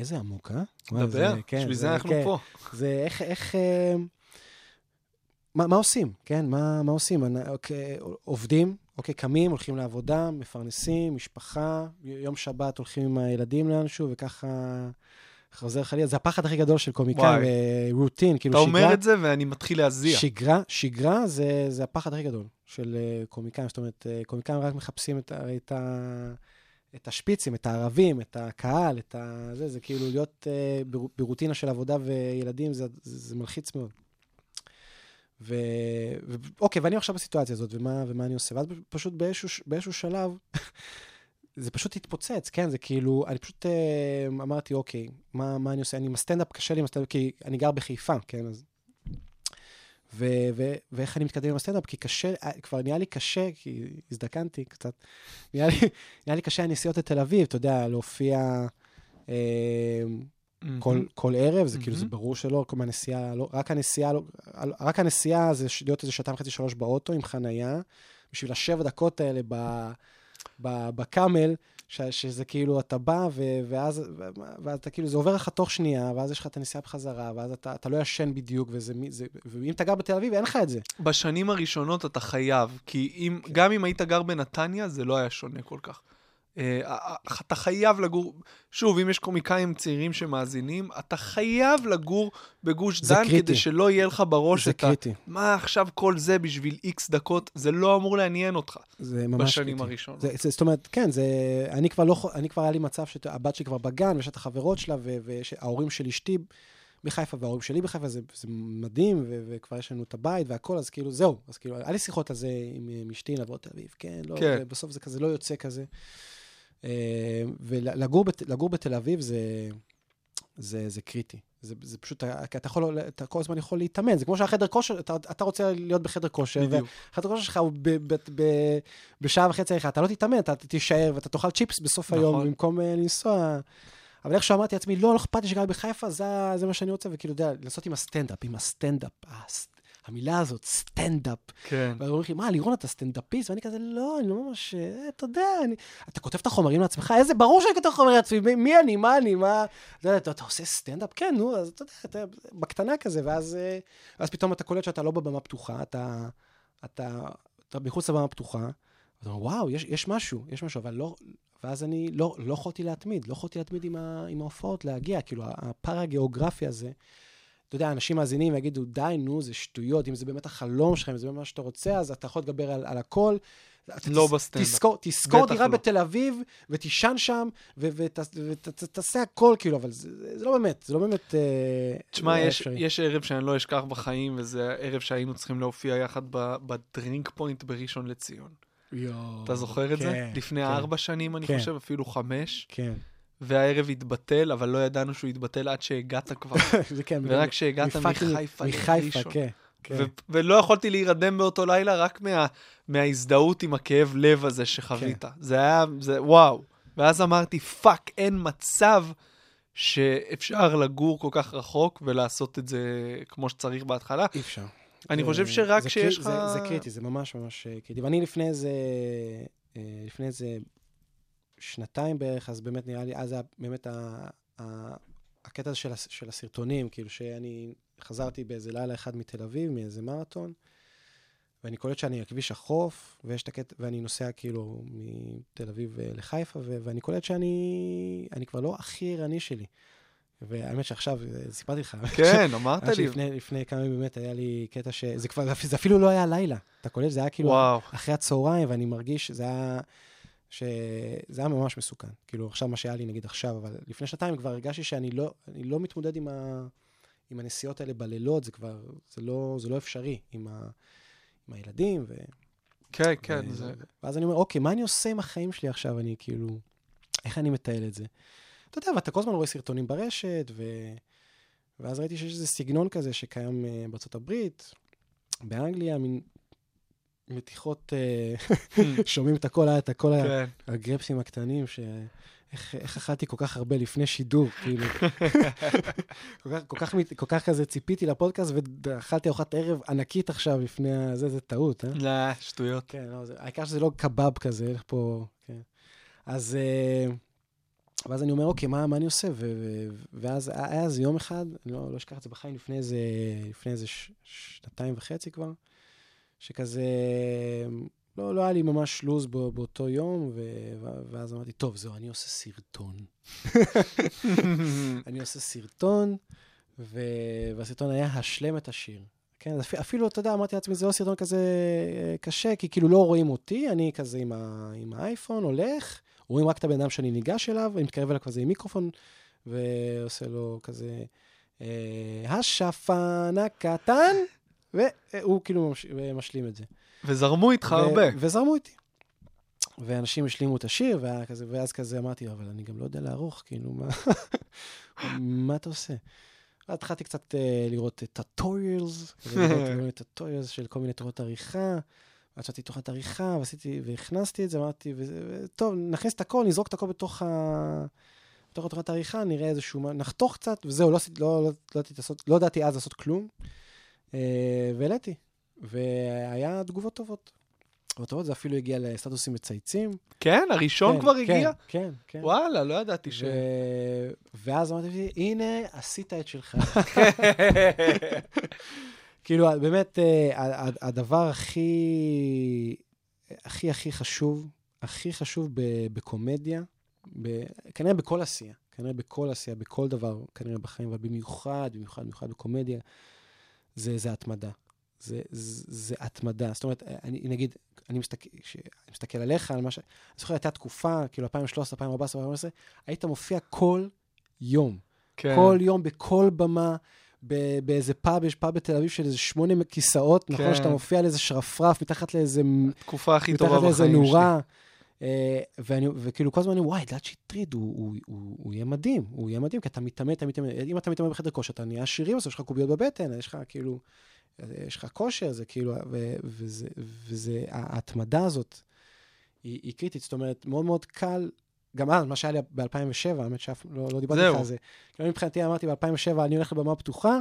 S6: איזה עמוק, אה? זה-
S4: דבר,
S6: כן,
S4: בשביל זה אנחנו
S6: כן.
S4: פה.
S6: זה איך, איך, אה, מה, מה עושים, כן? מה, מה עושים? אנ- אוקיי, עובדים, אוקיי, קמים, הולכים לעבודה, מפרנסים, משפחה, יום שבת הולכים עם הילדים לאנשהו, וככה חוזר חלילה. זה הפחד הכי גדול של קומיקאי. רוטין, כאילו
S4: אתה
S6: שגרה.
S4: אומר את זה ואני מתחיל להזיע.
S6: שגרה, שגרה זה, זה הפחד הכי גדול של uh, קומיקאים. זאת אומרת, uh, קומיקאים רק מחפשים את, ה- את, ה, את השפיצים, את הערבים, את הקהל, את ה... זה, זה כאילו להיות בר, ברוטינה של עבודה וילדים, זה, זה, זה מלחיץ מאוד. ו... ו... אוקיי, ואני עכשיו בסיטואציה הזאת, ומה, ומה אני עושה? ואז פשוט באיזשהו, באיזשהו שלב, זה פשוט התפוצץ, כן? זה כאילו, אני פשוט אה, אמרתי, אוקיי, מה, מה אני עושה? אני עם הסטנדאפ, קשה לי עם הסטנדאפ, כי אני גר בחיפה, כן? אז... ו- ו- ואיך אני מתקדם עם הסטנדאפ? כי קשה, אה, כבר נהיה לי קשה, כי הזדקנתי קצת, נהיה לי, נהיה לי קשה הנסיעות לתל אביב, אתה יודע, להופיע אה, כל, כל ערב, זה כאילו, זה. ברור שלא, כל מהנסיעה, לא, רק הנסיעה, לא, רק הנסיעה זה להיות איזה שעתיים וחצי, שלוש באוטו עם חנייה, בשביל השבע דקות האלה ב, בקאמל, ש, שזה כאילו, אתה בא, ו, ואז, ו- ואתה כאילו, זה עובר לך תוך שנייה, ואז יש לך את הנסיעה בחזרה, ואז אתה, אתה לא ישן בדיוק, וזה, זה, ואם אתה גר בתל אביב, אין לך את זה.
S4: בשנים הראשונות אתה חייב, כי אם, גם אם היית גר בנתניה, זה לא היה שונה כל כך. אה, אתה חייב לגור, שוב, אם יש קומיקאים צעירים שמאזינים, אתה חייב לגור בגוש
S6: זה
S4: דן
S6: קריטי.
S4: כדי שלא יהיה לך בראש את ה...
S6: קריטי.
S4: מה עכשיו כל זה בשביל איקס דקות? זה לא אמור לעניין אותך
S6: זה ממש
S4: בשנים
S6: קריטי.
S4: הראשונות.
S6: זה, זה, זאת אומרת, כן, זה, אני כבר לא, אני כבר היה לי מצב שהבת שלי כבר בגן, ויש את החברות שלה, וההורים של אשתי בחיפה, וההורים שלי בחיפה, זה, זה מדהים, ו- וכבר יש לנו את הבית והכל, אז כאילו, זהו. אז כאילו, היה לי שיחות על זה עם אשתי, לבוא לתל אביב, כן, לא,
S4: כן.
S6: ובסוף זה כזה לא יוצא כזה. אה, ולגור בת, בתל אביב זה, זה, זה קריטי. זה, זה פשוט, כי אתה יכול, אתה כל הזמן יכול להתאמן, זה כמו שהחדר כושר, אתה, אתה רוצה להיות בחדר כושר,
S4: בדיוק.
S6: וחדר כושר שלך הוא ב, ב, ב, בשעה וחצי הליכה, אתה לא תתאמן, אתה תישאר ואתה תאכל צ'יפס בסוף
S4: נכון.
S6: היום במקום אה, לנסוע. אבל איכשהו אמרתי לעצמי, לא, לא אכפת לי שגר בחיפה, זה, זה מה שאני רוצה, וכאילו, יודע, לנסות עם הסטנדאפ, עם הסטנדאפ, הס- המילה הזאת, סטנדאפ.
S4: כן.
S6: והוא אומר לי, מה, לירון, אתה סטנדאפיסט? ואני כזה, לא, אני לא ממש, אה, אתה יודע, אני... אתה כותב את החומרים לעצמך? איזה, ברור שאני כותב חומרים לעצמי, מי- מי אני, מה אני, מה... אתה יודע, אתה, אתה עושה סטנדאפ? כן, נו, אז אתה יודע, אתה בקטנה כזה, ואז, אה, ואז פתאום אתה קולט שאתה לא בבמה פתוחה, אתה, אתה, אתה מחוץ לבמה פתוחה, ואתה אומר, וואו, יש, יש משהו, יש משהו, אבל לא... ואז אני לא, לא יכולתי להתמיד, לא יכולתי להתמיד עם, ה, עם ההופעות, להגיע, כאילו, הפער הגיאוגרפי הזה. אתה יודע, אנשים מאזינים ויגידו, די, נו, זה שטויות, אם זה באמת החלום שלך, אם זה באמת מה שאתה רוצה, אז אתה יכול לדבר על, על הכל.
S4: לא בסטנדאפ.
S6: תזכור
S4: בטח
S6: דירה
S4: לא.
S6: בתל אביב, ותישן שם, ותעשה הכל, כאילו, אבל זה, זה לא באמת, זה לא באמת... אה,
S4: תשמע,
S6: לא
S4: יש. יש ערב שאני לא אשכח בחיים, וזה ערב שהיינו צריכים להופיע יחד ב Drink Point בראשון לציון.
S6: יואו,
S4: אתה זוכר את זה?
S6: כן,
S4: לפני
S6: כן,
S4: ארבע שנים, אני
S6: כן.
S4: חושב, אפילו חמש,
S6: כן,
S4: והערב התבטל, אבל לא ידענו שהוא התבטל עד שהגעת כבר.
S6: זה כן.
S4: ורק כשהגעת מחיפה לראשון.
S6: כן. כן.
S4: ו- ולא יכולתי להירדם באותו לילה רק מה- מההזדהות עם הכאב לב הזה שחווית.
S6: כן.
S4: זה היה, זה וואו. ואז אמרתי, fuck, אין מצב שאפשר לגור כל כך רחוק ולעשות את זה כמו שצריך בהתחלה.
S6: אי אפשר.
S4: אני חושב שרק כשיש לך...
S6: זה, זה קריטי, זה ממש ממש אה, קריטי. ואני לפני איזה, אה, לפני איזה שנתיים בערך, אז באמת נראה לי, אז היה באמת ה, ה, הקטע הזה של, הס- של הסרטונים, כאילו שאני חזרתי באיזה לילה אחד מתל אביב, מאיזה מרתון, ואני קולט שאני על כביש החוף, ויש את הקטע, ואני נוסע כאילו מתל אביב אה, לחיפה, ו, ואני קולט שאני אני כבר לא הכי ערני שלי. והאמת שעכשיו, אה, סיפרתי לך,
S4: כן, אמרת לי.
S6: שלפני לפני כמה ימים באמת היה לי קטע ש... זה כבר, זה אפילו לא היה לילה. אתה קולט? זה היה כאילו
S4: וואו.
S6: אחרי הצהריים, ואני מרגיש שזה היה... שזה היה ממש מסוכן. כאילו, עכשיו מה שהיה לי, נגיד עכשיו, אבל לפני שנתיים כבר הרגשתי שאני לא, אני לא מתמודד עם, ה, עם הנסיעות האלה בלילות, זה כבר, זה לא, זה לא אפשרי עם, ה, עם הילדים. ו,
S4: כן, כן,
S6: ו-
S4: זה...
S6: ואז אני אומר, אוקיי, מה אני עושה עם החיים שלי עכשיו? אני כאילו, איך אני מטייל את זה? אתה יודע, ואתה כל הזמן רואה סרטונים ברשת, ו... ואז ראיתי שיש איזה סגנון כזה שקיים uh, בארצות הברית, באנגליה, מין מתיחות, uh, שומעים את הכל, את הכל
S4: כן.
S6: הגרפסים הקטנים, ש... איך, איך אכלתי כל כך הרבה לפני שידור, כאילו. כל, כך, כל, כך, כל כך כזה ציפיתי לפודקאסט, ואכלתי ארוחת ערב ענקית עכשיו לפני זה, זה טעות, אה?
S4: לא, שטויות.
S6: כן, לא, זה, העיקר שזה לא קבב כזה, איך פה, כן. אז, אה, ואז אני אומר, אוקיי, מה, מה אני עושה? ו, ו, ואז היה איזה יום אחד, אני לא, לא אשכח את זה בחיים, לפני איזה, לפני איזה ש, שנתיים וחצי כבר, שכזה, לא, לא היה לי ממש לו"ז בא, באותו יום, ו, ואז אמרתי, טוב, זהו, אני עושה סרטון. אני עושה סרטון, ו... והסרטון היה השלם את השיר. כן, אז אפ- אפילו, אתה יודע, אמרתי לעצמי, זה לא סרטון כזה אה, קשה, כי כאילו לא רואים אותי, אני כזה עם, ה... עם האייפון הולך, רואים רק את הבן אדם שאני ניגש אליו, אני מתקרב אליו כזה עם מיקרופון, ועושה לו כזה, אה, השפן הקטן, והוא כאילו מש... משלים את זה.
S4: וזרמו איתך
S6: ו-
S4: הרבה.
S6: וזרמו איתי. ואנשים השלימו את השיר, כזה, ואז כזה אמרתי, אבל אני גם לא יודע לערוך, כאילו, מה, מה אתה עושה? התחלתי קצת uh, לראות טוטוריאלס, לראות טוטוריאלס של כל מיני תורות עריכה, שעשיתי תוכנת עריכה, ועשיתי, והכנסתי את זה, אמרתי, וזה- וטוב, נכניס את הכל, נזרוק את הכל בתוך ה... בתוך התוכנת העריכה, נראה איזשהו, נחתוך קצת, וזהו, לא, עשיתי- לא, לא, לא, ידעתי לעשות, לא ידעתי אז לעשות כלום, והעליתי. והיה תגובות טובות. תגובות טובות, זה אפילו הגיע לסטטוסים מצייצים.
S4: כן, הראשון
S6: כן,
S4: כבר
S6: כן,
S4: הגיע?
S6: כן, כן.
S4: וואלה, לא ידעתי ש...
S6: ו... ואז אמרתי לי, הנה, עשית את שלך. כאילו, באמת, אה, הדבר הכי, הכי הכי חשוב, הכי חשוב ב- בקומדיה, ב... כנראה בכל עשייה, כנראה בכל עשייה, בכל דבר, כנראה בחיים, אבל במיוחד, במיוחד, במיוחד בקומדיה, זה, זה התמדה. זה, זה, זה התמדה. זאת אומרת, אני, נגיד, אני מסתכל, ש... אני מסתכל עליך, על מה ש... אני זוכר, הייתה תקופה, כאילו 2013, 2014, 2015, היית מופיע כל יום.
S4: כן.
S6: כל יום, בכל במה, ב- באיזה פאב, יש פאב בתל אביב של איזה שמונה כיסאות, נכון?
S4: כן.
S6: שאתה מופיע על איזה שרפרף, מתחת לאיזה,
S4: תקופה הכי
S6: מתחת
S4: טובה
S6: לאיזה
S4: בחיים שלי.
S6: נורה. אה, ואני, וכאילו כל הזמן אני, וואי, אלדד שטרית, הוא, הוא, הוא, הוא יהיה מדהים, הוא יהיה מדהים, כי אתה מתאמן, אתה מתאמן, אם אתה מתאמן בחדר כושר, אתה נהיה עשירי בסוף, יש לך קוביות בבטן, יש לך כאילו, יש לך כושר, זה כאילו, ו, וזה, וזה, ההתמדה הזאת היא, היא קריטית, זאת אומרת, מאוד מאוד קל, גם אז, מה שהיה לי ב-2007, האמת שאף לא, לא דיברתי. לך על זה. כאילו, מבחינתי אמרתי ב-2007, אני הולך לבמה פתוחה,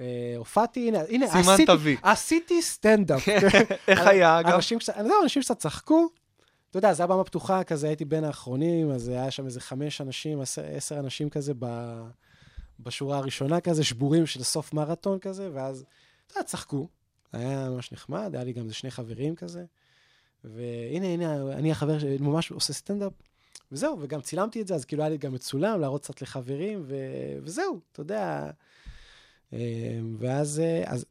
S6: אה, הופעתי, הנה, הנה, עשיתי. עשיתי סטנדאפ.
S4: איך היה, אגב?
S6: אנשים קצת צחקו. אתה יודע, זה היה במה פתוחה כזה, הייתי בין האחרונים, אז היה שם איזה חמש אנשים, עשר, אנשים כזה ב, בשורה הראשונה כזה, שבורים של סוף מרתון כזה, ואז, אתה יודע, צחקו. היה ממש נחמד, היה לי גם איזה שני חברים כזה. והנה, הנה, אני החבר שממש עושה סטנדאפ. וזהו, וגם צילמתי את זה, אז כאילו היה לי גם מצולם, להראות קצת לחברים, ו... וזהו, אתה יודע. אה, ואז, אה, אז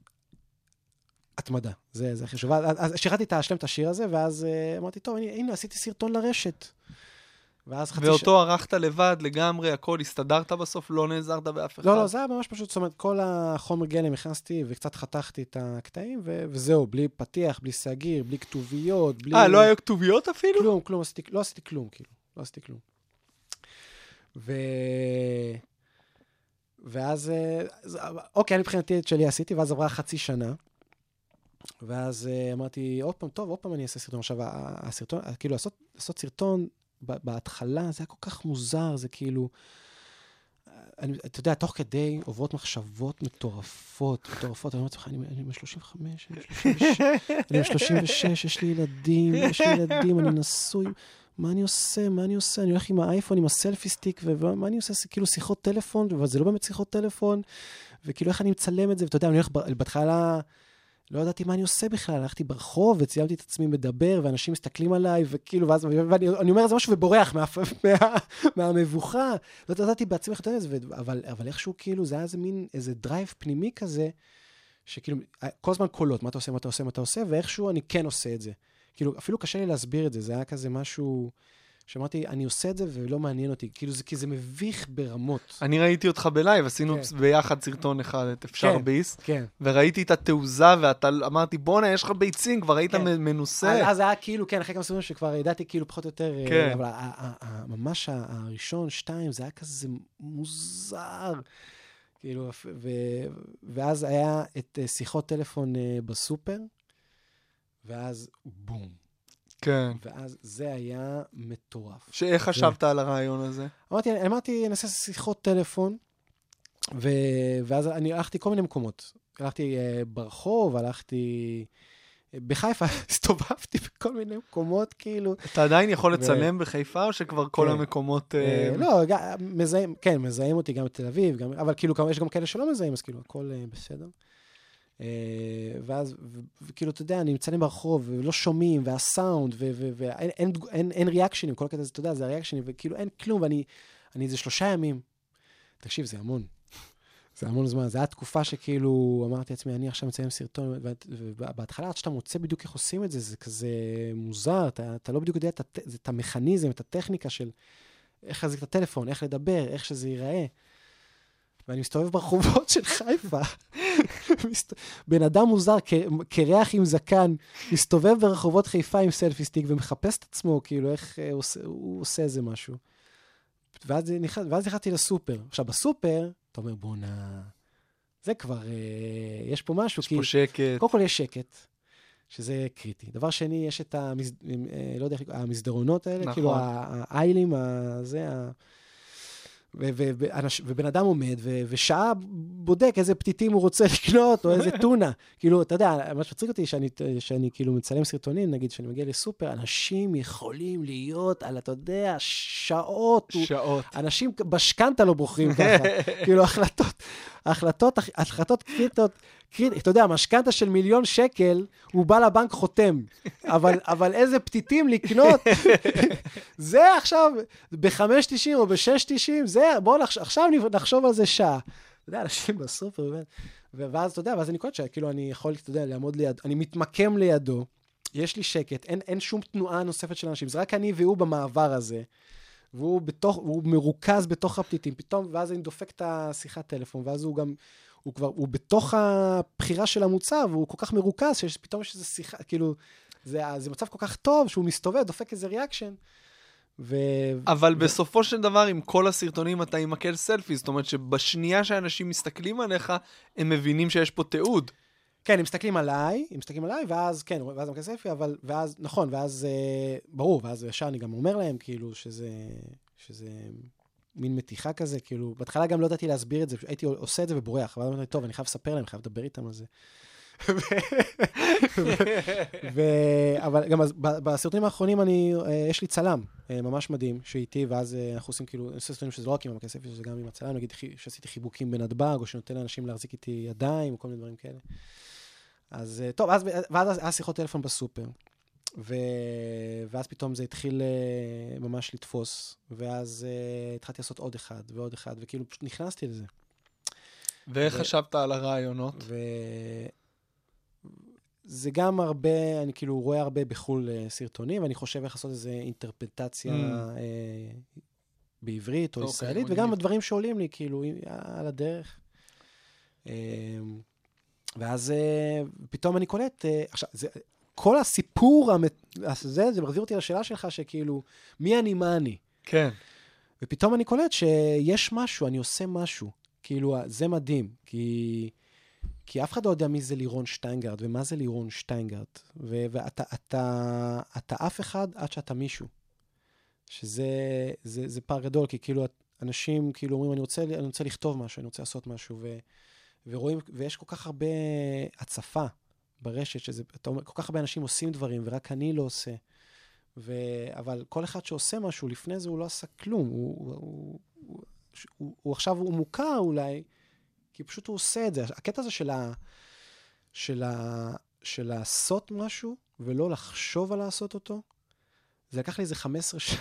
S6: התמדה, זה, זה חשוב. אז שירתי להשלים את השיר הזה, ואז אה, אמרתי, טוב, הנה, הנה, עשיתי סרטון לרשת. ואז חצי
S4: ואותו ערכת לבד לגמרי, הכל, הסתדרת בסוף, לא נעזרת באף אחד.
S6: לא, לא, זה היה ממש פשוט, זאת אומרת, כל החומר גלם הכנסתי וקצת חתכתי את הקטעים, ו- וזהו, בלי פתיח, בלי סגיר, בלי כתוביות, בלי...
S4: אה, לא היו כתוביות אפילו?
S6: כלום, כלום, עשיתי, לא עשיתי כלום, כאילו, לא עשיתי כלום. ו... ואז, אה, אז, אוקיי, אני מבחינתי את שלי עשיתי, ואז עברה חצי שנה, ואז אה, אמרתי, עוד פעם, טוב, עוד פעם אני אעשה סרטון. עכשיו, הסרטון, כאילו, לעשות, לעשות סרטון בהתחלה, זה היה כל כך מוזר, זה כאילו... אני, אתה יודע, תוך כדי עוברות מחשבות מטורפות, מטורפות. אני אומר לעצמך, אני בן 35, אני בן 36, אני בן 36, יש לי ילדים, יש לי ילדים, אני נשוי. מה אני עושה? מה אני עושה? אני הולך עם האייפון, עם הסלפי סטיק, ומה אני עושה? זה כאילו שיחות טלפון, אבל זה לא באמת שיחות טלפון, וכאילו איך אני מצלם את זה, ואתה יודע, אני הולך בהתחלה, לא ידעתי מה אני עושה בכלל, הלכתי ברחוב וצילמתי את עצמי מדבר, ואנשים מסתכלים עליי, וכאילו, ואז, ואני אני אומר איזה משהו ובורח מה, מה, מהמבוכה. לא ידעתי בעצמי איך לתת את זה, אבל, אבל איכשהו כאילו, זה היה איזה מין, איזה דרייב פנימי כזה, שכאילו, כל הזמן קולות, מה אתה עושה, מה אתה עושה, מה אתה עושה, ואיכשהו אני כן עושה את זה. כאילו, אפילו קשה לי להסביר את זה, זה היה כזה משהו שאמרתי, אני עושה את זה ולא מעניין אותי, כאילו, זה, כי זה מביך ברמות.
S4: אני ראיתי אותך בלייב, עשינו
S6: כן.
S4: ביחד סרטון אחד, את אפשר
S6: כן.
S4: ביס,
S6: כן.
S4: וראיתי את התעוזה, ואתה אמרתי, בואנה, יש לך ביצים, כבר היית
S6: כן.
S4: מנוסה.
S6: אז היה כאילו, כן, אחרי כמה סרטונים שכבר ידעתי כאילו פחות או יותר, אה,
S4: כן.
S6: אבל ממש הראשון, שתיים, זה היה כזה מוזר. כאילו, ו- ואז היה את אה, שיחות טלפון אה, בסופר, ואז בום.
S4: כן.
S6: ואז זה היה מטורף.
S4: שאיך חשבת על הרעיון הזה?
S6: אמרתי, אמרתי, אני אעשה שיחות טלפון, ו... ואז אני הלכתי כל מיני מקומות. הלכתי uh, ברחוב, הלכתי... בחיפה הסתובבתי בכל מיני מקומות, כאילו.
S4: אתה עדיין יכול
S6: ו-
S4: לצלם בחיפה, או שכבר כל
S6: כן.
S4: המקומות...
S6: אה,
S4: אה,
S6: לא, מזהים, כן, מזהים אותי גם בתל אביב, גם, אבל כאילו, יש גם כאלה שלא מזהים, אז כאילו, הכל אה, בסדר. אה, ואז, וכאילו, אתה יודע, אני מצלם ברחוב, ולא שומעים, והסאונד, ואין אין, אין, אין ריאקשנים, כל הקטע הזה, אתה יודע, זה הריאקשנים, וכאילו, אין כלום, ואני אני איזה שלושה ימים. תקשיב, זה המון. זה המון זמן. זו הייתה תקופה שכאילו, אמרתי לעצמי, אני עכשיו מצלם סרטון, ובהתחלה, עד שאתה מוצא בדיוק איך עושים את זה, זה כזה מוזר, אתה, אתה לא בדיוק יודע את, את המכניזם, את הטכניקה של איך להחזיק את הטלפון, איך לדבר, איך שזה ייראה. ואני מסתובב ברחובות של חיפה. בן אדם מוזר, קרח עם זקן, מסתובב ברחובות חיפה עם סלפי סטיק ומחפש את עצמו, כאילו, איך אה, הוא עושה, הוא עושה איזה משהו. ואז, נכנס- ואז נכנסתי לסופר. עכשיו, בסופר, אתה אומר, בואנה, זה כבר, אה, יש פה משהו,
S4: יש
S6: כי
S4: פה שקט.
S6: קודם כל יש שקט, שזה קריטי. דבר שני, יש את המס... אה, לא יודע, המסדרונות האלה,
S4: נכון.
S6: כאילו האיילים, זה, ה... ובן אדם עומד, ושעה בודק איזה פתיתים הוא רוצה לקנות, או איזה טונה. כאילו, אתה יודע, מה שמצחיק אותי, שאני, שאני כאילו מצלם סרטונים, נגיד, שאני מגיע לסופר, אנשים יכולים להיות על, אתה יודע, שעות.
S4: שעות.
S6: אנשים בשקנטה לא בוחרים ככה. כאילו, החלטות, החלטות, החלטות קריטיות, קריט, אתה יודע, משכנתה של מיליון שקל, הוא בא לבנק חותם. אבל, אבל איזה פתיתים לקנות, זה עכשיו ב-5.90 או ב-6.90, זה, בואו נחש, עכשיו נחשוב על זה שעה. אתה יודע, אנשים בסופר, ואז, אתה יודע, ואז אני קולט שכאילו אני יכול, אתה יודע, לעמוד ליד, אני מתמקם לידו, יש לי שקט, אין, אין שום תנועה נוספת של אנשים, זה רק אני והוא במעבר הזה. והוא בתוך, הוא מרוכז בתוך הפתיתים, פתאום, ואז אני דופק את השיחת טלפון, ואז הוא גם, הוא כבר, הוא בתוך הבחירה של המוצר, והוא כל כך מרוכז, שפתאום יש איזו שיחה, כאילו, זה, זה מצב כל כך טוב שהוא מסתובב, דופק איזה reaction. ו...
S4: אבל בסופו של דבר, עם כל הסרטונים אתה עם מקל סלפי, זאת אומרת שבשנייה שאנשים מסתכלים עליך, הם מבינים שיש פה תיעוד.
S6: כן, הם מסתכלים עליי, הם מסתכלים עליי, ואז, כן, ואז מקל סלפי, אבל, ואז, נכון, ואז, אה, ברור, ואז ישר אני גם אומר להם, כאילו, שזה, שזה מין מתיחה כזה, כאילו, בהתחלה גם לא ידעתי להסביר את זה, הייתי עושה את זה ובורח, ואז אמרתי, טוב, אני חייב לספר להם, חייב לדבר איתם על זה. אבל גם בסרטונים האחרונים אני, אה, יש לי צלם אה, ממש מדהים, שאיתי, ואז אה, אנחנו עושים כאילו, אני עושה סרטונים שזה לא רק עם הכסף, שזה גם עם הצלם, נגיד שעשיתי חיבוקים בנתב"ג, או שנותן לאנשים להחזיק איתי ידיים, או כל מיני דברים כאלה. אז טוב, אז, ואז היה שיחות טלפון בסופר. ו... ואז פתאום זה התחיל אה, ממש לתפוס, ואז uh, התחלתי לעשות עוד אחד ועוד אחד, וכאילו פשוט נכנסתי לזה.
S4: ואיך
S6: ו-
S4: חשבת על הרעיונות?
S6: וזה גם הרבה, אני כאילו רואה הרבה בחו"ל אה, סרטונים, ואני חושב איך לעשות איזו אינטרפטציה
S4: Mm.
S6: אה, בעברית או
S4: אוקיי,
S6: ישראלית. וגם הדברים שעולים לי, כאילו, על הדרך. אה, ואז אה, פתאום אני קולט, אה, עכשיו, זה, כל הסיפור הזה, זה מחזיר אותי לשאלה שלך, שכאילו, מי אני, מה אני?
S4: כן.
S6: ופתאום אני קולט שיש משהו, אני עושה משהו. כאילו, זה מדהים, כי, כי אף אחד לא יודע מי זה לירון שטיינגרד ומה זה לירון שטיינגרד. ו- ואתה אתה, אתה אף אחד עד שאתה מישהו. שזה זה, זה פער גדול, כי כאילו אנשים כאילו אומרים, אני רוצה, אני רוצה לכתוב משהו, אני רוצה לעשות משהו, ו, ורואים, ויש כל כך הרבה הצפה ברשת, שזה, אתה אומר, כל כך הרבה אנשים עושים דברים, ורק אני לא עושה. ו... אבל כל אחד שעושה משהו, לפני זה הוא לא עשה כלום. הוא, הוא, הוא, הוא, הוא, הוא עכשיו, הוא מוכר אולי, כי פשוט הוא עושה את זה. הקטע הזה של, ה, של, ה, של לעשות משהו, ולא לחשוב על לעשות אותו, זה לקח לי איזה 15 שנה.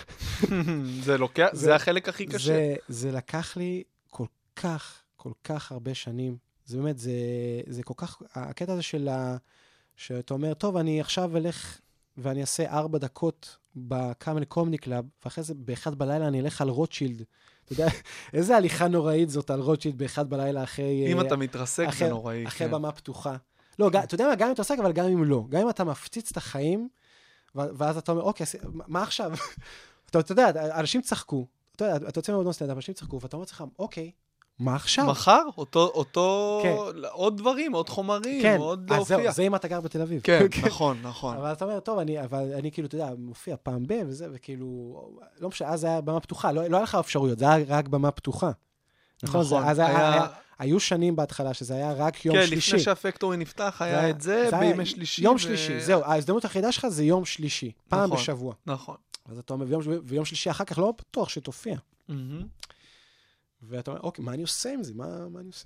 S4: זה לוקח,
S6: זה-
S4: זה החלק הכי קשה.
S6: זה, זה לקח לי כל כך, כל כך הרבה שנים. זה באמת, זה, זה כל כך, הקטע הזה של ה... שאתה אומר, טוב, אני עכשיו אלך ואני אעשה ארבע דקות ב Camel Comedy Club, ואחרי זה באחד בלילה אני אלך על רוטשילד. אתה יודע, איזה הליכה נוראית זאת על רוטשילד באחד בלילה אחרי...
S4: אם
S6: אה,
S4: אתה מתרסק,
S6: אחרי-
S4: זה נוראי.
S6: אחרי
S4: כן.
S6: במה פתוחה. לא, אתה יודע מה, גם אם אתה עוסק, אבל גם אם לא. גם אם אתה מפציץ את החיים, ואז אתה אומר, אוקיי, מה עכשיו? אתה אתה יודע, אנשים צחקו. אתה יודע, אתה יוצא מהמועדון סטנדאפ, אנשים צחקו, ואתה אומר לעצמך, אוקיי, מה עכשיו?
S4: מחר? אותו, אותו,
S6: כן.
S4: עוד דברים, עוד חומרים,
S6: כן,
S4: עוד
S6: אז זהו,
S4: להופיע.
S6: זה אם אתה גר בתל אביב.
S4: כן, נכון, נכון.
S6: אבל אתה אומר, טוב, אני, אבל אני כאילו, אתה יודע, מופיע פעם ב, וזה, וכאילו, לא משנה, אז היה במה פתוחה, לא, לא היה לך אפשרויות, זה היה רק במה פתוחה. נכון, זה,
S4: נכון,
S6: אז היה,
S4: היה-
S6: היה, היו שנים בהתחלה שזה היה רק יום
S4: כן,
S6: שלישי.
S4: לפני שהפקטורי נפתח,
S6: זה
S4: היה את זה,
S6: היה
S4: בימי שלישי.
S6: יום
S4: ו-
S6: שלישי, זהו, ההזדמנות היחידה שלך זה יום שלישי, פעם
S4: נכון.
S6: בשבוע.
S4: נכון.
S6: אז אתה אומר, ויום, ויום שלישי אחר כך לא בטוח שתופיע.
S4: מהמם.
S6: ואתה אומר, אוקיי, מה אני עושה עם זה? מה, מה אני עושה?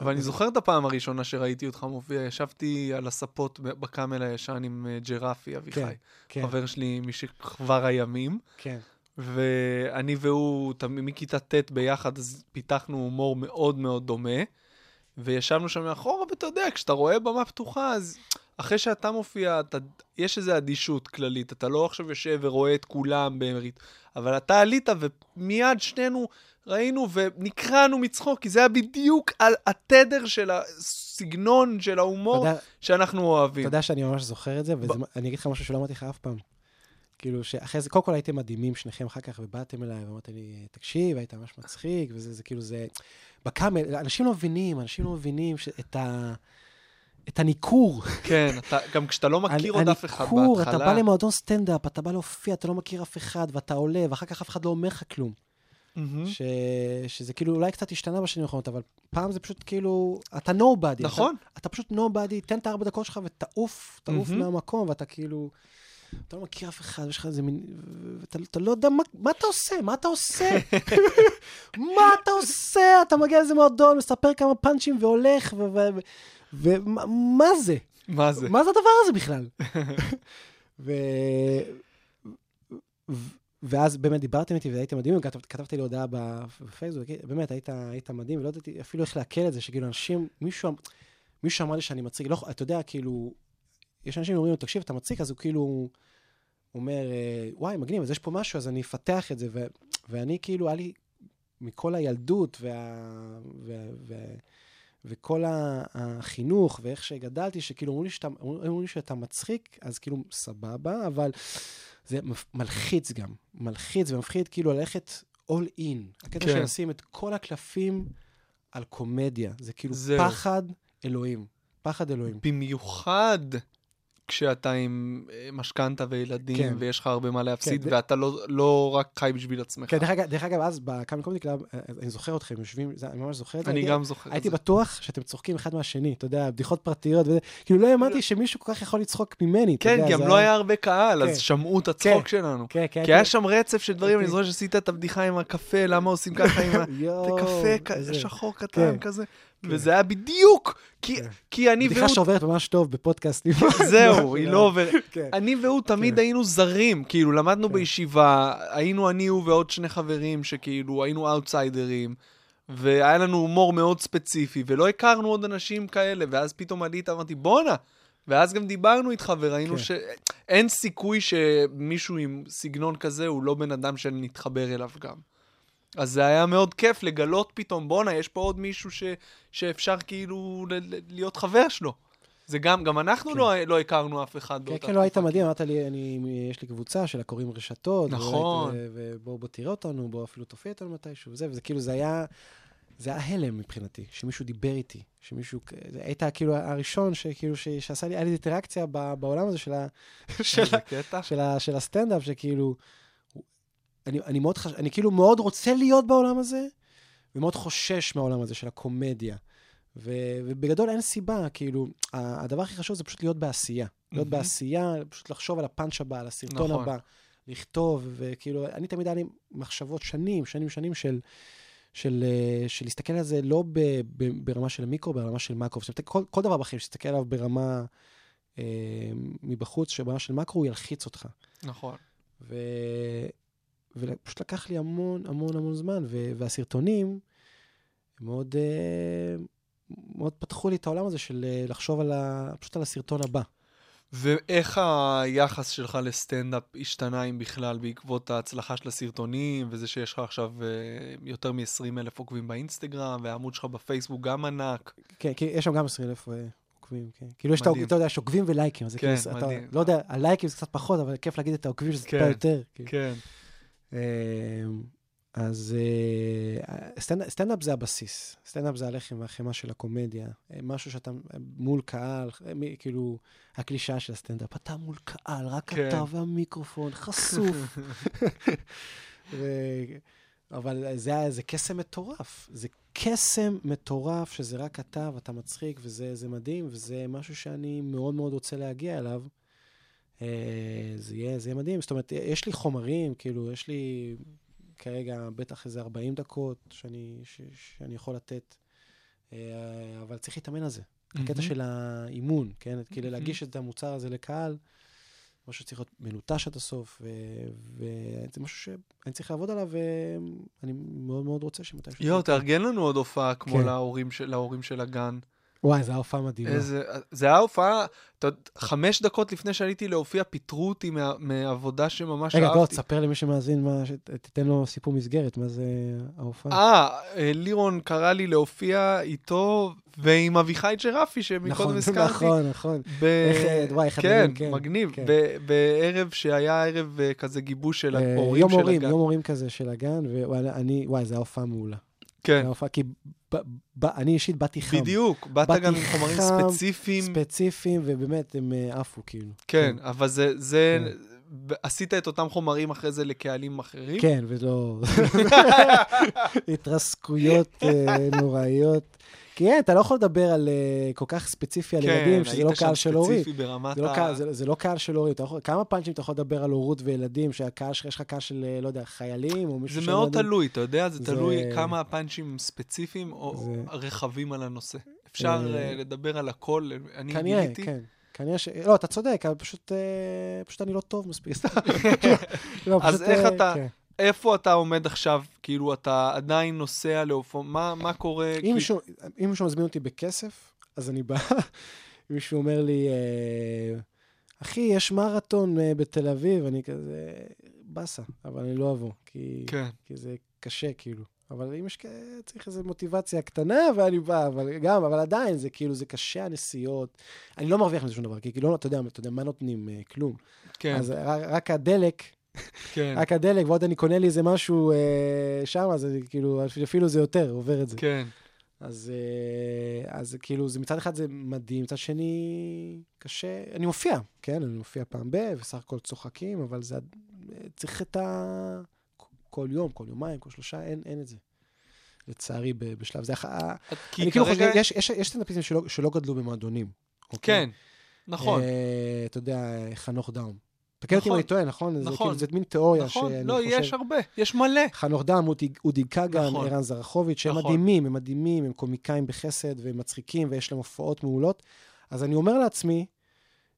S4: אבל אני זוכר את הפעם הראשונה שראיתי אותך מופיע, ישבתי על הספות בקאמל הישן עם אה, ג'רפי אביחי,
S6: כן,
S4: חבר שלי משכבר הימים,
S6: כן.
S4: ואני והוא מכיתה ט' ביחד, אז פיתחנו הומור מאוד מאוד דומה, וישבנו שם מאחורה, ואתה יודע, כשאתה רואה במה פתוחה, אז אחרי שאתה מופיע, אתה, יש איזו אדישות כללית, אתה לא עכשיו יושב ורואה את כולם במרית, אבל אתה עלית, ומיד שנינו ראינו ונקרענו מצחוק, כי זה היה בדיוק על התדר של הסגנון של
S6: אתה
S4: ההומור שאנחנו
S6: אתה
S4: אוהבים.
S6: יודע שאני ממש זוכר את זה, ואני אגיד לך משהו שלא אמרתי לך אף פעם. כאילו, שאחרי זה, קודם כל הייתם מדהימים שניכם אחר כך, ובאתם אליי ואמרתם לי, תקשיב, היית ממש מצחיק, וזה זה כאילו, זה... בקאמל, אנשים לא מבינים, אנשים לא מבינים את ה... את הניכור.
S4: כן, אתה, גם כשאתה לא מכיר עוד אף אחד
S6: הניכור, אתה
S4: בהתחלה.
S6: בא למועדון סטנדאפ, אתה בא להופיע, אתה לא מכיר אף אחד, ואתה עולה, ואחר כך אף אחד לא אומר לך כלום. ש... שזה כאילו אולי קצת השתנה בשנים האחרונות, אבל פעם זה פשוט כאילו, אתה nobody.
S4: נכון.
S6: אתה, אתה פשוט nobody, תן את הארבע דקות שלך ותעוף, תעוף. מהמקום, ואתה כאילו, אתה לא מכיר אף אחד, יש לך איזה מין, ואתה אתה לא יודע מה, מה אתה עושה, מה אתה עושה? מה אתה עושה? אתה מגיע לאיזה מועדון, מספר כמה פאנצ'ים והולך, ו... ו... ומה מה זה?
S4: מה זה?
S6: מה זה הדבר הזה בכלל? ו... ו- ואז באמת דיברתם איתי והייתם מדהימים, כתב, כתבתי לי הודעה בפייסבוק, באמת, היית, היית מדהים, ולא ידעתי אפילו איך לעכל את זה, שכאילו אנשים, מישהו, מישהו אמר לי שאני מצחיק, לא, אתה יודע, כאילו, יש אנשים שאומרים לו, תקשיב, אתה מצחיק, אז הוא כאילו אומר, אה, וואי, מגניב, אז יש פה משהו, אז אני אפתח את זה, ו, ואני כאילו, היה לי, מכל הילדות וה... וה, וה וכל החינוך ואיך שגדלתי, שכאילו אמרו לי שאתה, אמרו לי שאתה מצחיק, אז כאילו, סבבה, אבל זה מלחיץ גם. מלחיץ ומפחיד כאילו ללכת all in. הקטע
S4: כן.
S6: של לשים את כל הקלפים על קומדיה. זה כאילו
S4: זהו.
S6: פחד אלוהים. פחד אלוהים.
S4: במיוחד כשאתה עם אה, משכנתה וילדים,
S6: כן.
S4: ויש לך הרבה מה להפסיד,
S6: כן,
S4: ואתה לא, לא רק חי בשביל עצמך.
S6: כן, דרך אגב, דרך אגב, אז ב Camel Comedy Club, אה, אני זוכר אתכם יושבים, זה- אני ממש זוכר את זה.
S4: אני
S6: הייתי-
S4: גם זוכר את
S6: הייתי
S4: זה.
S6: בטוח שאתם צוחקים אחד מהשני, אתה יודע, בדיחות פרטיות וזה. כאילו, לא האמנתי שמישהו כל כך יכול לצחוק ממני,
S4: כן,
S6: יודע,
S4: גם לא היה הרבה קהל,
S6: כן.
S4: אז שמעו את הצחוק שלנו.
S6: כן, כן.
S4: כי היה שם רצף של דברים, אני
S6: כן.
S4: זוכר שעשית את הבדיחה עם הקפה, למה עושים ככה עם ה...
S6: יואו,
S4: זה קפה כ-
S6: איזה-
S4: שחור קטן
S6: כן.
S4: כזה,
S6: כן.
S4: וזה היה בדיוק, כי-
S6: כן.
S4: אני
S6: בדיחה
S4: והוא,
S6: שעוברת ממש טוב בפודקאסטים.
S4: זהו, היא לא עוברת.
S6: כן.
S4: אני והוא תמיד
S6: כן.
S4: היינו זרים, כאילו, למדנו
S6: כן.
S4: בישיבה, היינו אני, הוא ועוד שני חברים שכאילו, היינו אאוטסיידרים, והיה לנו הומור מאוד ספציפי, ולא הכרנו עוד אנשים כאלה, ואז פתאום עלית, אמרתי, בואנה. ואז גם דיברנו איתך וראינו
S6: כן.
S4: שאין סיכוי שמישהו עם סגנון כזה הוא לא בן אדם שנתחבר אליו גם. אז זה היה מאוד כיף לגלות פתאום, בואנה, יש פה עוד מישהו ש... שאפשר כאילו ל... ל- להיות חבר שלו. זה גם, גם אנחנו
S6: כן.
S4: לא, לא הכרנו אף אחד
S6: כן,
S4: באותה
S6: כן, לא היית
S4: תקופה.
S6: מדהים, אמרת לי, אני, יש לי קבוצה של הקוראים רשתות.
S4: נכון.
S6: ואולי- ו- ובוא בוא תראה אותנו, בוא אפילו תופיע איתנו מתישהו, וזה, וזה כאילו, זה היה, זה היה הלם מבחינתי, שמישהו דיבר איתי, שמישהו, זה- היית כאילו הראשון שכאילו, ש- שעשה לי, היה לי אינטראקציה בעולם הזה של ה... של ה-. של, ה, של הסטנדאפ, שכאילו, אני, אני מאוד חש... אני כאילו מאוד רוצה להיות בעולם הזה, ומאוד חושש מהעולם הזה של הקומדיה. ו, ובגדול אין סיבה, כאילו, הדבר הכי חשוב זה פשוט להיות בעשייה. להיות
S4: מהמם.
S6: בעשייה, פשוט לחשוב על הפאנץ' הבא, על הסרטון
S4: נכון.
S6: הבא, לכתוב, וכאילו, אני תמיד היה לי מחשבות שנים, שנים, שנים של... של, אה, של להסתכל על זה לא ב, ב, ברמה של מיקרו, ברמה של מקרו. זאת אומרת, כל, כל דבר בחיים, שתסתכל עליו ברמה אה, מבחוץ, שברמה של מקרו, הוא ילחיץ אותך.
S4: נכון.
S6: ו... ופשוט לקח לי המון המון המון זמן, ו... והסרטונים מאוד, אה, מאוד פתחו לי את העולם הזה של אה, לחשוב על ה... פשוט על הסרטון הבא.
S4: ואיך היחס שלך לסטנדאפ השתנה, אם בכלל, בעקבות ההצלחה של הסרטונים, וזה שיש לך עכשיו אה, יותר מ-20 אלף עוקבים באינסטגרם, והעמוד שלך בפייסבוק גם ענק.
S6: כן, כי יש שם גם 20 אלף עוקבים, כן. כאילו יש את. העוקבים, אתה יודע, יש עוקבים ולייקים, אז זה
S4: כן,
S6: כאילו, אתה. לא יודע, הלייקים זה קצת פחות, אבל כיף להגיד את העוקבים שזה טיפה
S4: כן,
S6: יותר. כאילו.
S4: כן.
S6: אה, אז אה, סטנד- סטנדאפ זה הבסיס. סטנדאפ זה הלחם והחמאה של הקומדיה. אה, משהו שאתה מול קהל, אה, כאילו, הקלישאה של הסטנדאפ, אתה מול קהל, רק
S4: כן.
S6: אתה והמיקרופון, חשוף. ו- אבל זה, זה קסם מטורף. זה קסם מטורף שזה רק אתה ואתה מצחיק, וזה זה מדהים, וזה משהו שאני מאוד מאוד רוצה להגיע אליו. אה, זה יהיה, זה יהיה מדהים. זאת אומרת, יש לי חומרים, כאילו, יש לי כרגע בטח איזה 40 דקות שאני, ש, שאני יכול לתת, אה, אבל צריך להתאמן על זה. הקטע
S4: מהמם.
S6: של האימון, כן? כאילו,
S4: מהמם.
S6: להגיש את המוצר הזה לקהל, משהו שצריך להיות מלוטש עד הסוף, ו- וזה משהו שאני צריך לעבוד עליו, ואני מאוד מאוד רוצה שמתישהו...
S4: יואו. תארגן לנו עוד הופעה כמו
S6: כן.
S4: להורים של- להורים של הגן.
S6: וואי, זו הופעה מדהימה.
S4: איזה, זה היה הופעה, חמש דקות לפני שעליתי להופיע, פיטרו אותי מה- מעבודה שממש
S6: רגע, בוא,
S4: אהבתי.
S6: תספר למי שמאזין, מה, תתן לו סיפור מסגרת, מה זה ההופעה.
S4: אה, אה, לירון קרא לי להופיע איתו ועם אביחי ג'רפי, שמקודם
S6: נכון,
S4: הזכרתי.
S6: נכון, נכון.
S4: ב...
S6: איך, אה, וואי, איך
S4: כן,
S6: כן,
S4: מגניב.
S6: כן.
S4: ב- בערב שהיה ערב אה, כזה גיבוש של ההורים
S6: יום
S4: של
S6: הורים,
S4: הגן.
S6: יום הורים כזה של הגן, ואני, וואי, זו הייתה הופעה מעולה.
S4: כן,
S6: זו הופעה, כי ב, ב, אני אישית באתי חם.
S4: בדיוק. באת גם עם חומרים
S6: חם,
S4: ספציפיים.
S6: ספציפיים, ובאמת, הם אה, עפו, כאילו.
S4: כן, אבל זה, זה,
S6: כן.
S4: ב- עשית את אותם חומרים אחרי זה לקהלים אחרים?
S6: כן, ולא... התרסקויות אה, נוראיות. כי כן, אתה לא יכול לדבר על אה, כל כך ספציפי על ילדים, שזה לא קהל של הורים.
S4: כן, היית שם ספציפי ברמת
S6: זה לא,
S4: ה...
S6: קהל, זה, זה לא קהל של הורים. יכול, כמה פאנצ'ים אתה יכול לדבר על הורות וילדים, שהקהל שלך, יש לך קהל של, אה, לא יודע, חיילים או מישהו
S4: זה
S6: שלא
S4: מאוד? תלוי, אתה יודע? זה
S6: זה-
S4: תלוי כמה הפאנצ'ים ספציפיים או
S6: זה-
S4: רחבים על הנושא. אפשר
S6: אה,
S4: אה, לדבר על הכל, אני
S6: כנראה,
S4: גיליתי.
S6: כן. כנראה ש... לא, אתה צודק, אבל פשוט, אה, פשוט אני לא טוב מספיק. לא,
S4: אז איך
S6: אה,
S4: אתה-
S6: כן.
S4: איפה אתה עומד עכשיו? כאילו, אתה עדיין נוסע לאופו... מה מה קורה?
S6: אם
S4: כי-
S6: מישהו, אם מישהו מזמין אותי בכסף, אז אני בא. אם מישהו אומר לי, אה, אחי, יש מרתון אה, בתל אביב, אני כזה, באסה, אבל אני לא אבוא, כי,
S4: כן.
S6: כי זה קשה, כאילו. אבל אם יש כ... צריך איזו מוטיבציה קטנה, ואני בא, אבל גם, אבל עדיין, זה כאילו, זה קשה הנסיעות. אני לא מרוויח מזה שום דבר, כי כאילו, אתה יודע, אתה יודע, מה נותנים? אה, כלום.
S4: כן,
S6: אז רק, רק הדלק,
S4: כן,
S6: רק הדלק, ועוד אני קונה לי איזה משהו אה, שם, אז כאילו, אפילו זה יותר, עובר את זה.
S4: כן.
S6: אז, אה, אז כאילו, זה מצד אחד זה מדהים, מצד שני, קשה. אני מופיע, כן? אני מופיע פעם ב, וסך הכל צוחקים, אבל זה... צריך את ה... כל יום, כל יומיים, כל שלושה, אין, אין את זה. לצערי, בשלב זה. ה-
S4: כי
S6: אני כאילו חושב, יש, יש, יש סטנדאפיסטים שלא, שלא גדלו במועדונים. אוקיי?
S4: כן, נכון.
S6: אה, אתה יודע, חנוך דאום. תקן אותי אם
S4: נכון.
S6: אני טועה, נכון? זה,
S4: נכון.
S6: כאילו, זה מין תיאוריה
S4: נכון,
S6: שאני
S4: לא,
S6: חושב...
S4: יש הרבה, יש מלא.
S6: חנוך דם, אודי, כגן,
S4: נכון.
S6: ערן זרחוביץ', שהם
S4: נכון.
S6: מדהימים, הם מדהימים, הם קומיקאים בחסד והם מצחיקים ויש להם הופעות מעולות. אז אני אומר לעצמי,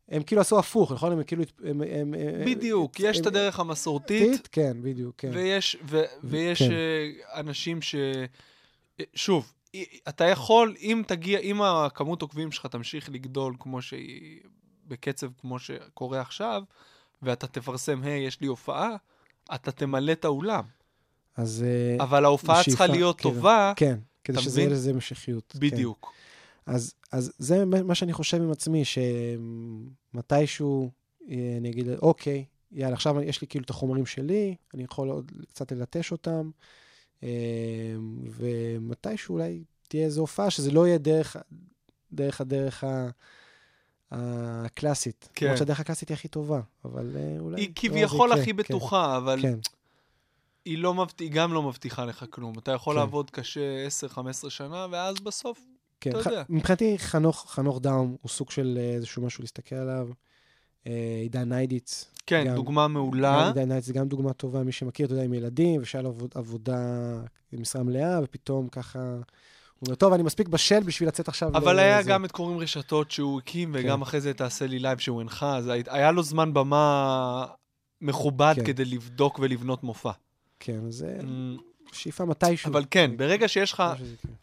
S6: הם כאילו עשו הפוך, נכון? הם כאילו... הם, הם, הם,
S4: בדיוק,
S6: הם,
S4: יש את הדרך המסורתית,
S6: כן, בדיוק, כן.
S4: ויש, ו, ויש
S6: כן.
S4: אה, אנשים ש... שוב, אתה יכול, אם תגיע, אם הכמות עוקבים שלך תמשיך לגדול כמו שהיא, בקצב כמו שקורה עכשיו, ואתה תפרסם, היי, יש לי הופעה, אתה תמלא את האולם.
S6: אז... אה,
S4: אבל ההופעה
S6: בשאיפה,
S4: צריכה להיות
S6: כאילו,
S4: טובה,
S6: כן, כדי
S4: אתה
S6: שזה יהיה? לזה המשכיות. כן.
S4: בדיוק.
S6: אז, אז זה מה שאני חושב עם עצמי, שמתישהו אה, אני אגיד, אוקיי, יאללה, עכשיו יש לי כאילו את החומרים שלי, אני יכול עוד קצת ללטש אותם, אה, ומתישהו אולי תהיה איזו הופעה שזה לא יהיה דרך, דרך הדרך ה... הקלאסית.
S4: כן.
S6: למרות שהדרך הקלאסית היא הכי טובה, אבל אה, אולי...
S4: היא
S6: לא,
S4: כביכול הכי
S6: כן,
S4: בטוחה, אבל
S6: כן,
S4: היא, לא מבט... היא גם לא מבטיחה לך כלום. אתה יכול
S6: כן.
S4: לעבוד קשה 10-15 שנה, ואז בסוף,
S6: כן.
S4: אתה
S6: ח-
S4: יודע.
S6: מבחינתי חנוך, חנוך דאום הוא סוג של אה, איזשהו משהו להסתכל עליו. אה, עידן ניידיץ,
S4: כן,
S6: גם-
S4: דוגמה מעולה.
S6: עידן ניידיץ זה גם דוגמה טובה, מי שמכיר, אתה יודע, עם ילדים, ושהיה לו עבוד- עבודה במשרה מלאה, ופתאום ככה... אומר, טוב, אני מספיק בשל בשביל לצאת עכשיו
S4: אבל
S6: לזה."
S4: היה גם את קוראים רשתות שהוא הקים, וגם
S6: כן.
S4: אחרי זה תעשה לי לייב שהוא הנחה, אז הי- היה לו זמן במה מכובד
S6: כן.
S4: כדי לבדוק ולבנות מופע.
S6: כן, זה
S4: אמ,
S6: שאיפה מתישהו.
S4: אבל כן, ברגע שיש לך,
S6: יקרה.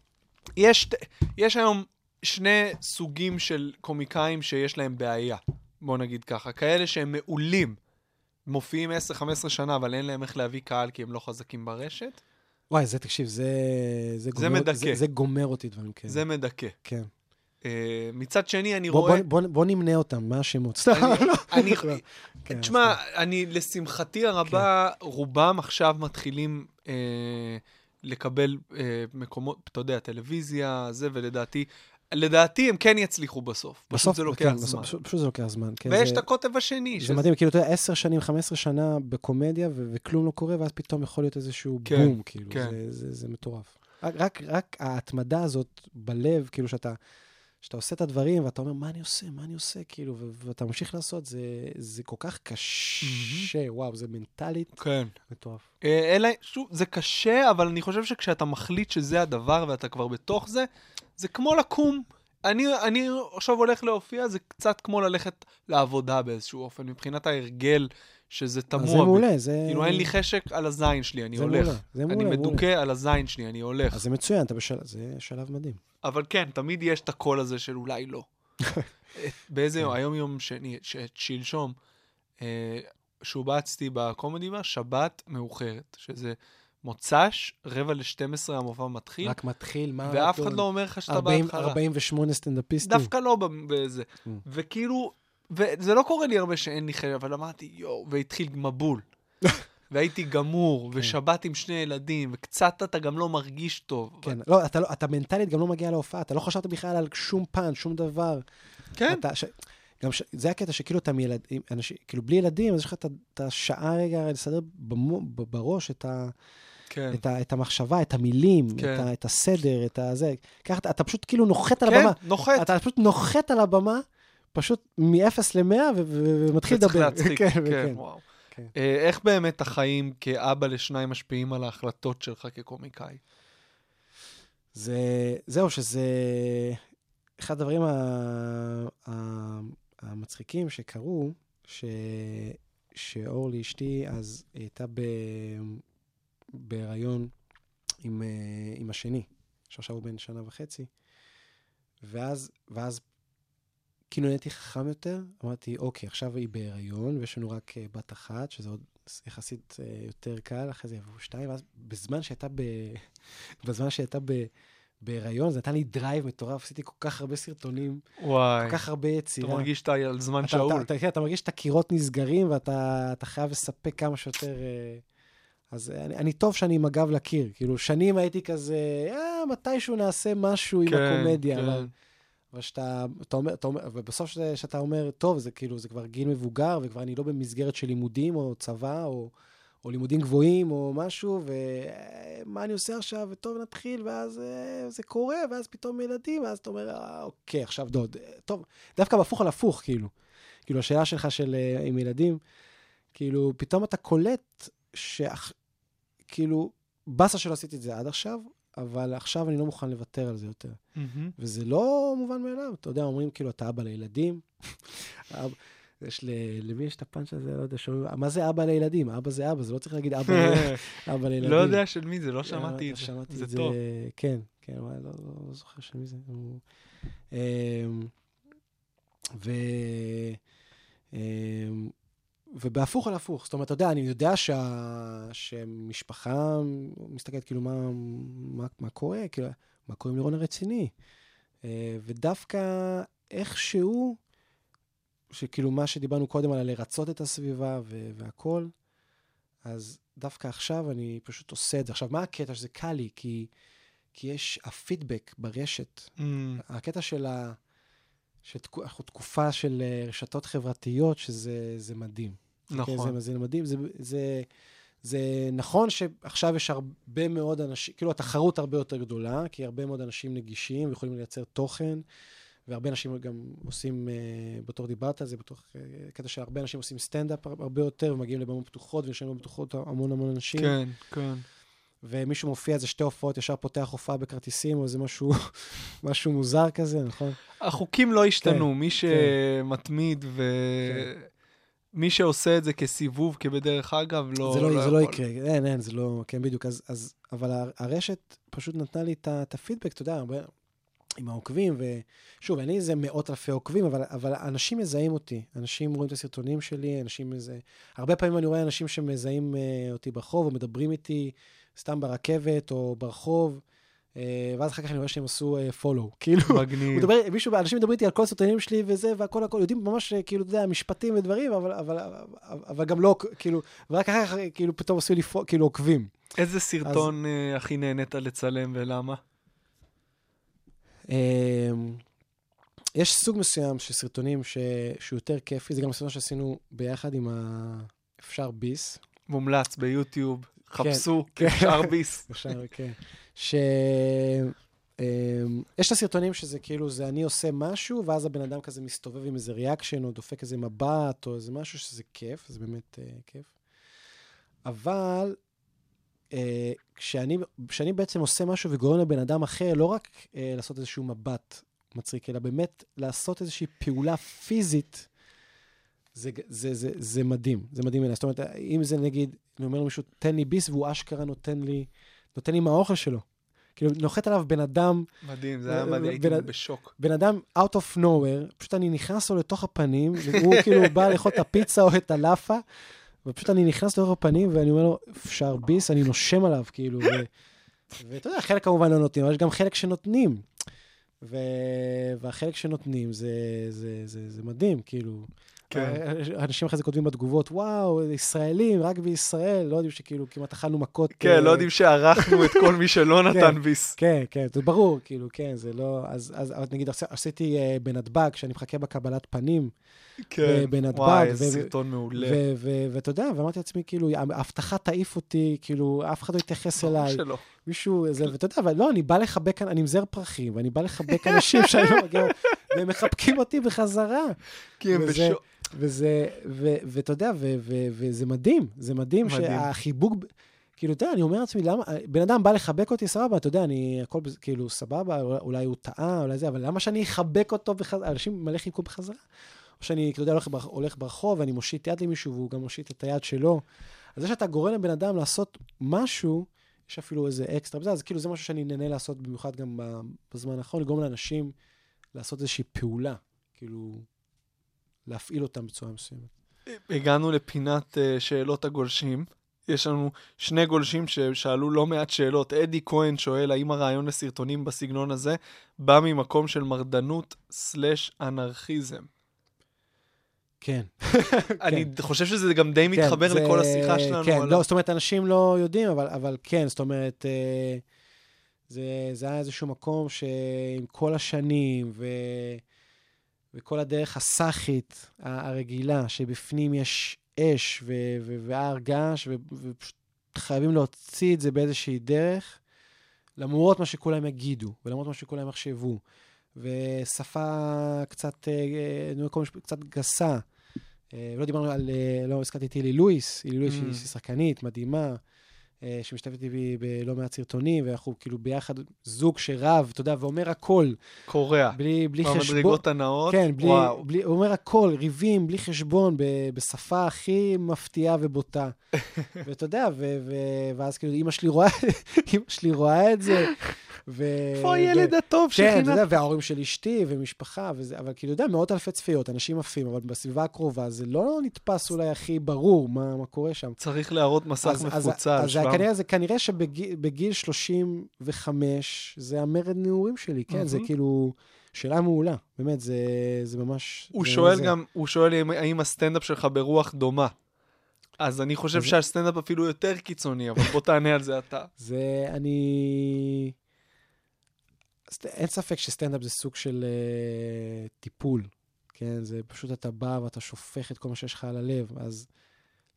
S4: יש, יש היום שני סוגים של קומיקאים שיש להם בעיה, בוא נגיד ככה, כאלה שהם מעולים, מופיעים 10-15 שנה, אבל אין להם איך להביא קהל כי הם לא חזקים ברשת,
S6: וואי, זה, תקשיב, זה... זה, גומר,
S4: מדכא.
S6: זה, זה גומר אותי, דברים כאלה.
S4: זה מדכא.
S6: כן.
S4: אה, מצד שני, אני
S6: בוא,
S4: רואה...
S6: בוא, בוא, בוא נמנה אותם, מה השמות? סתם.
S4: אני,
S6: כן,
S4: תשמע, אני, לשמחתי הרבה, רובם עכשיו מתחילים אה, לקבל אה, מקומות, אתה יודע, טלוויזיה, זה, ולדעתי, לדעתי הם כן יצליחו בסוף. פשוט
S6: בסוף
S4: זה לוקח
S6: כן,
S4: זמן.
S6: בסוף, פשוט, פשוט זה לוקח זמן. כן,
S4: ויש
S6: זה,
S4: את הקוטב השני.
S6: זה
S4: שזה-
S6: מדהים, כאילו, אתה יודע, 10 שנים, 15 שנה בקומדיה, ו- וכלום לא קורה, ואז פתאום יכול להיות איזשהו
S4: כן,
S6: בום, כאילו,
S4: כן.
S6: זה, זה, זה מטורף. רק, רק, רק ההתמדה הזאת בלב, כאילו, שאתה, שאתה עושה את הדברים, ואתה אומר, מה אני עושה, מה אני עושה, כאילו, ו- ואתה ממשיך לעשות, זה, זה כל כך קשה, וואו, זה מנטלית
S4: כן.
S6: מטורף.
S4: אה, אלא, שוב, זה קשה, אבל אני חושב שכשאתה מחליט שזה הדבר ואתה כבר בתוך זה, זה כמו לקום. אני, אני עכשיו הולך להופיע, זה קצת כמו ללכת לעבודה באיזשהו אופן, מבחינת ההרגל, שזה תמוה.
S6: זה. מעולה, זה...
S4: כאילו, אין לי חשק על הזין שלי, אני
S6: זה
S4: הולך.
S6: מעולה, זה
S4: אני
S6: מעולה,
S4: מדוכא על הזין שלי, אני הולך.
S6: אז זה מצוין, אתה בשלב, זה שלב מדהים.
S4: אבל כן, תמיד יש את הקול הזה של אולי לא. את- באיזה יום, היום יום שני, ש- שלשום, אה, שובצתי בקומדי בר, שבת מאוחרת, שזה מוצ"ש, רבע ל-12 המופע מתחיל,
S6: רק מתחיל, מה...
S4: ואף? אחד לא אומר לך שאתה
S6: 40
S4: בהתחלה.
S6: 48 סטנדאפיסטים.
S4: דווקא לא בזה.
S6: Mm.
S4: וכאילו, וזה לא קורה לי הרבה שאין לי חלק, אבל אמרתי, יואו, והתחיל מבול. והייתי גמור,
S6: כן.
S4: ושבת עם שני ילדים, וקצת אתה גם לא מרגיש טוב.
S6: כן, לא, אתה, לא, אתה מנטלית גם לא מגיע להופעה, אתה לא חשבת בכלל על שום פאנץ', שום דבר.
S4: כן,
S6: אתה, ש... גם ש... זה הקטע שכאילו אתה מילד... עם אנשים, כאילו בלי ילדים, אז יש לך את השעה רגע לסדר במו... בראש את, ה...
S4: כן.
S6: את, ה... את המחשבה, את המילים,
S4: כן.
S6: את, ה... את הסדר, את הזה. ככה אתה, אתה פשוט כאילו נוחת על
S4: כן,
S6: הבמה.
S4: נוחת.
S6: אתה פשוט נוחת על הבמה, פשוט מ-0 ל-100 ו... ו... ומתחיל
S4: וצריך
S6: לדבר.
S4: להצחיק,
S6: כן,
S4: כן,
S6: כן.
S4: וואו.
S6: כן.
S4: אה, איך באמת החיים כאבא לשניים משפיעים על ההחלטות שלך כקומיקאי?
S6: זה, זהו, שזה אחד הדברים ה, ה, המצחיקים שקרו, ש, שאורלי אשתי, אז הייתה ב, בהיריון עם, אה, עם השני, שעכשיו הוא בן שנה וחצי, ואז, ואז כאילו נהייתי חכם יותר, אמרתי, אוקיי, עכשיו היא בהיריון, ויש לנו רק אה, בת אחת, שזה עוד יחסית אה, יותר קל, אחרי זה יבואו שתיים, ואז בזמן שהייתה ב... בזמן שהייתה ב... בהיריון, זה נתן לי דרייב מטורף, עשיתי כל כך הרבה סרטונים,
S4: וואי,
S6: כל כך הרבה
S4: אתה
S6: יצירה.
S4: מרגיש שאתה על זמן
S6: אתה,
S4: שאול.
S6: אתה, אתה, כן, אתה מרגיש את הקירות נסגרים ואתה אתה חייב לספק כמה שיותר... אה, אז אני, אני טוב שאני עם הגב לקיר. כאילו, שנים הייתי כזה, אה, מתישהו נעשה משהו עם
S4: כן,
S6: הקומדיה,
S4: כן.
S6: אבל... אבל שאתה, אתה אומר, אתה אומר, ובסוף שזה- שאתה אומר, טוב, זה כאילו, זה כבר גיל מבוגר, וכבר אני לא במסגרת של לימודים או צבא, או, או לימודים גבוהים, או משהו, ומה אני עושה עכשיו, וטוב, נתחיל, ואז אה, זה קורה, ואז פתאום ילדים, ואז אתה אומר, אה, אוקיי, עכשיו דוד, אה, טוב, דווקא בהפוך על הפוך, כאילו. כאילו, השאלה שלך של עם ילדים, כאילו, פתאום אתה קולט שאח... כאילו, באסה שלא עשיתי את זה עד עכשיו, אבל עכשיו אני לא מוכן לוותר על זה יותר.
S4: מהמם.
S6: וזה לא מובן מאליו. אתה יודע, אומרים כאילו, אתה אבא לילדים. יש ל... למי יש את הפאנץ' הזה? לא יודע, שאומרים, מה זה אבא לילדים? אבא זה אבא, זה לא צריך להגיד אבא. אבא לילדים.
S4: לא יודע של מי זה, לא שמעתי
S6: אה,
S4: את זה.
S6: שמעתי את זה,
S4: טוב.
S6: כן, כן, אבל לא, לא, לא זוכר של מי זה. אמ, ו... אמ, ובהפוך על הפוך. זאת אומרת, אתה יודע, אני יודע שה... שמשפחה מסתכלת, כאילו, מה, מה, מה קורה? כאילו, מה קורה עם לירון הרציני? אה, ודווקא איכשהו, שכאילו מה שדיברנו קודם על לרצות את הסביבה ו- והכול, אז דווקא עכשיו אני פשוט עושה את זה. עכשיו, מה הקטע? שזה קל לי, כי, כי יש הפידבק ברשת.
S4: אמ,
S6: הקטע של ה... שאנחנו תקופה של אה, רשתות חברתיות, שזה זה מדהים.
S4: נכון.
S6: כן, זה, זה מדהים. זה, זה, זה נכון שעכשיו יש הרבה מאוד אנשים, כאילו התחרות הרבה יותר גדולה, כי הרבה מאוד אנשים נגישים ויכולים לייצר תוכן, והרבה אנשים גם עושים, אה, בתור דיברת על זה, בתוך אה, קטע שהרבה אנשים עושים סטנדאפ הר- הרבה יותר, ומגיעים לבמות פתוחות, ויש לנו פתוחות המון המון אנשים.
S4: כן, כן.
S6: ומישהו מופיע איזה שתי הופעות, ישר פותח הופעה בכרטיסים, או איזה משהו, משהו מוזר כזה, נכון?
S4: החוקים לא השתנו,
S6: כן,
S4: מי שמתמיד ומי שעושה את זה כסיבוב, כבדרך אגב, לא
S6: זה לא, זה לא. יקרה, אין, אין, זה לא, כן, בדיוק. אז, אז, אבל הר- הרשת פשוט נתנה לי את הפידבק, אתה יודע, הרבה, עם העוקבים, ושוב, אין לי איזה מאות אלפי עוקבים, אבל, אבל אנשים מזהים אותי. אנשים רואים את הסרטונים שלי, אנשים איזה... הרבה פעמים אני רואה אנשים שמזהים uh, אותי ברחוב, או מדברים איתי סתם ברכבת, או ברחוב, uh, ואז אחר כך אני רואה שהם עשו uh, follow. כאילו,
S4: מגניב.
S6: מדבר, מישהו, אנשים מדברים איתי על כל הסרטונים שלי וזה, והכל הכל, יודעים ממש, אה, כאילו, אתה יודע, משפטים ודברים, אבל, אבל, אבל, אבל גם לא, כאילו, ורק אחר כך, כאילו, פתאום עשו לי, פו- כאילו, עוקבים.
S4: איזה סרטון אה, הכי נהנית לצלם ולמה?
S6: אמ, יש סוג מסוים של סרטונים ש... שהוא יותר כיפי, זה גם סרטון שעשינו ביחד עם ה... אפשר ביס.
S4: מומלץ ביוטיוב, חפשו,
S6: כן.
S4: אפשר ביס.
S6: אפשר, כן. ש... אמ, יש את הסרטונים שזה כאילו, זה אני עושה משהו, ואז הבן אדם כזה מסתובב עם איזה ריאקשן, או דופק איזה מבט, או איזה משהו שזה כיף, זה באמת uh, כיף. אבל כשאני, כשאני בעצם עושה משהו וגורם לבן אדם אחר, לא רק uh, לעשות איזשהו מבט מצחיק, אלא באמת לעשות איזושהי פעולה פיזית, זה, זה, זה, זה מדהים, זה מדהים בעיניי. זאת אומרת, אם זה נגיד, אני אומר למישהו, תן לי ביס, והוא אשכרה נותן לי, נותן לי מהאוכל שלו. כאילו, נוחת עליו בן אדם,
S4: מדהים, זה היה
S6: בן-
S4: מדהים, הייתי
S6: בן-
S4: בשוק.
S6: בן אדם out of nowhere, פשוט אני נכנס לו לתוך הפנים, והוא כאילו בא לאכול את הפיצה או את הלאפה, ופשוט אני נכנס לתוך הפנים, ואני אומר לו, אפשר ביס, אני נושם עליו, כאילו, ו... ואתה יודע, חלק כמובן לא נותנים, אבל יש גם חלק שנותנים. ו... והחלק שנותנים זה, זה, זה, זה מדהים, כאילו.
S4: כן.
S6: אנשים אחרי זה כותבים בתגובות, וואו, ישראלים, רק בישראל, לא יודעים שכאילו כמעט אכלנו מכות.
S4: כן,
S6: אה,
S4: לא יודעים שערכנו את כל מי שלא נתן
S6: כן.
S4: ביס.
S6: כן, כן, זה ברור, כאילו, כן, זה לא... אז, אז אז נגיד, עש- עשיתי uh, בנתב"ג, שאני מחכה בקבלת פנים,
S4: כן.
S6: בנתב"ג,
S4: וואי, איזה סרטון מעולה.
S6: ואתה יודע, ואמרתי לעצמי, כאילו, ההבטחה תעיף אותי, כאילו, אף אחד לא יתייחס אליי.
S4: שלא.
S6: מישהו, זה, ואתה יודע, אבל לא, אני בא לחבק, אני עם זר פרחים, ואני בא לחבק אנשים שאני לא מגיע, והם מחבקים אותי בחזרה.
S4: כי הם
S6: וזה-
S4: בשוק.
S6: וזה, ו- ואתה יודע, וזה מדהים, זה מדהים. שהחיבוק, כאילו, אתה יודע, אני אומר לעצמי, למה, בן אדם בא לחבק אותי, סבבה, אתה יודע, אני, הכל כאילו, סבבה, אולי- אולי הוא טעה, אולי זה, אבל למה שאני אחבק אותו בחזרה, אנשים מלא חיבקו בחזרה. או שאני, אתה יודע, הולך, הולך ברחוב ואני מושיט יד למישהו והוא גם מושיט את היד שלו. אז זה שאתה גורם לבן אדם לעשות משהו, יש אפילו איזה אקסטרה בזה, אז כאילו זה משהו שאני נהנה לעשות במיוחד גם בזמן האחרון, לגרום לאנשים לעשות איזושהי פעולה, כאילו, להפעיל אותם בצורה מסוימת.
S4: הגענו לפינת אה, שאלות הגולשים. יש לנו שני גולשים ששאלו לא מעט שאלות. אדי כהן שואל, האם הרעיון לסרטונים בסגנון הזה בא ממקום של מרדנות סלאש אנרכיזם?
S6: כן.
S4: אני חושב שזה גם די
S6: כן,
S4: מתחבר לכל השיחה שלנו.
S6: כן, לא, זאת אומרת, אנשים לא יודעים, אבל, כן, זאת אומרת, אה, זה, היה איזשהו מקום שעם כל השנים, וכל הדרך הסאחית הרגילה, שבפנים יש אש ו, ו, והר געש, ו- ופשוט חייבים להוציא את זה באיזושהי דרך, למרות מה שכולם יגידו, ולמרות מה שכולם יחשבו. ושפה קצת, אה, אה, משפט- קצת גסה. אה, לא דיברנו על, אה, לא הזכרתי את הילי לואיס, הילי לואיס
S4: Mm.
S6: שהיא שחקנית מדהימה, אה, שמשתתפת איתי בלא מעט סרטונים, ואנחנו כאילו ביחד זוג שרב, אתה יודע, ואומר הכל,
S4: קורע.
S6: בלי, בלי חשבון.
S4: במדרגות הנאות.
S6: כן, בלי,
S4: וואו.
S6: בלי, הוא אומר הכל, ריבים, בלי חשבון, ב, בשפה הכי מפתיעה ובוטה. ואתה יודע, ו, ו, ואז כאילו אימא שלי רואה, אימא שלי רואה את זה. ו,
S4: איפה
S6: ו-
S4: הילד הטוב
S6: כן, אתה? יודע, וההורים של אשתי ומשפחה, וזה, אבל כאילו, אתה יודע, מאות אלפי צפיות, אנשים עפים, אבל בסביבה הקרובה זה לא נתפס אולי הכי ברור מה, מה קורה שם.
S4: צריך להראות מסך
S6: אז, אז,
S4: מפוצל.
S6: אז זה
S4: 700.
S6: כנראה, זה כנראה שבגיל בגיל 35, זה המרד נעורים שלי, כן, זה
S4: מהמם.
S6: כאילו שאלה מעולה, באמת, זה, זה ממש...
S4: הוא
S6: זה
S4: שואל
S6: זה.
S4: גם, הוא שואל אם- האם הסטנדאפ שלך ברוח דומה. אז אני חושב
S6: אז-
S4: שהסטנדאפ אפילו יותר קיצוני, אבל בוא תענה על זה אתה.
S6: זה, אני... אין ספק שסטנדאפ זה סוג של uh, טיפול, כן? זה פשוט אתה בא ואתה שופך את כל מה שיש לך על הלב, אז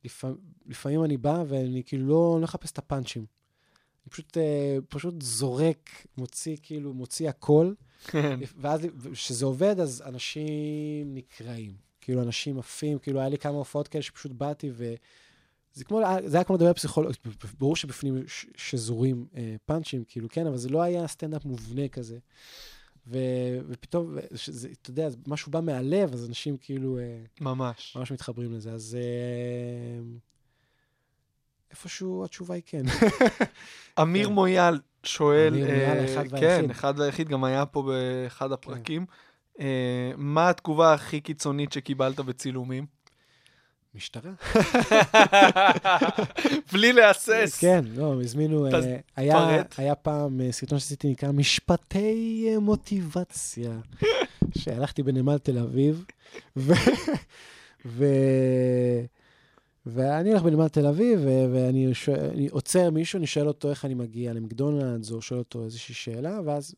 S6: לפעמים, לפעמים אני בא ואני כאילו לא, לא מחפש את הפאנצ'ים. אני פשוט, uh, פשוט זורק, מוציא כאילו, מוציא הכל,
S4: כן.
S6: ואז כשזה עובד, אז אנשים נקרעים. כאילו, אנשים עפים, כאילו, היה לי כמה הופעות כאלה שפשוט באתי ו... זה, כמו, זה היה כמו לדבר פסיכולוג, ברור שבפנים שזורים אה, פאנצ'ים, כאילו, כן, אבל זה לא היה סטנדאפ מובנה כזה. ו, ופתאום, שזה, אתה יודע, משהו בא מהלב, אז אנשים כאילו אה,
S4: ממש.
S6: ממש מתחברים לזה. אז אה, איפשהו התשובה היא כן.
S4: אמיר
S6: כן.
S4: מויאל שואל,
S6: אמיר מויאל,
S4: אה,
S6: האחד
S4: כן,
S6: והיחיד. כן.
S4: אחד והיחיד, גם היה פה באחד הפרקים. אה, מה התגובה הכי קיצונית שקיבלת בצילומים?
S6: משטרה?
S4: בלי להסס.
S6: כן, לא, הם הזמינו, אה, היה. היה פעם אה, סרטון שעשיתי נקרא משפטי אה, מוטיבציה, שהלכתי בנמל תל אביב, ו... ו... ואני הולך בנמל תל אביב, ו- ואני שואל, אני עוצר מישהו, אני שואל אותו איך אני מגיע למקדונלדס, או שואל אותו איזושהי שאלה, ואז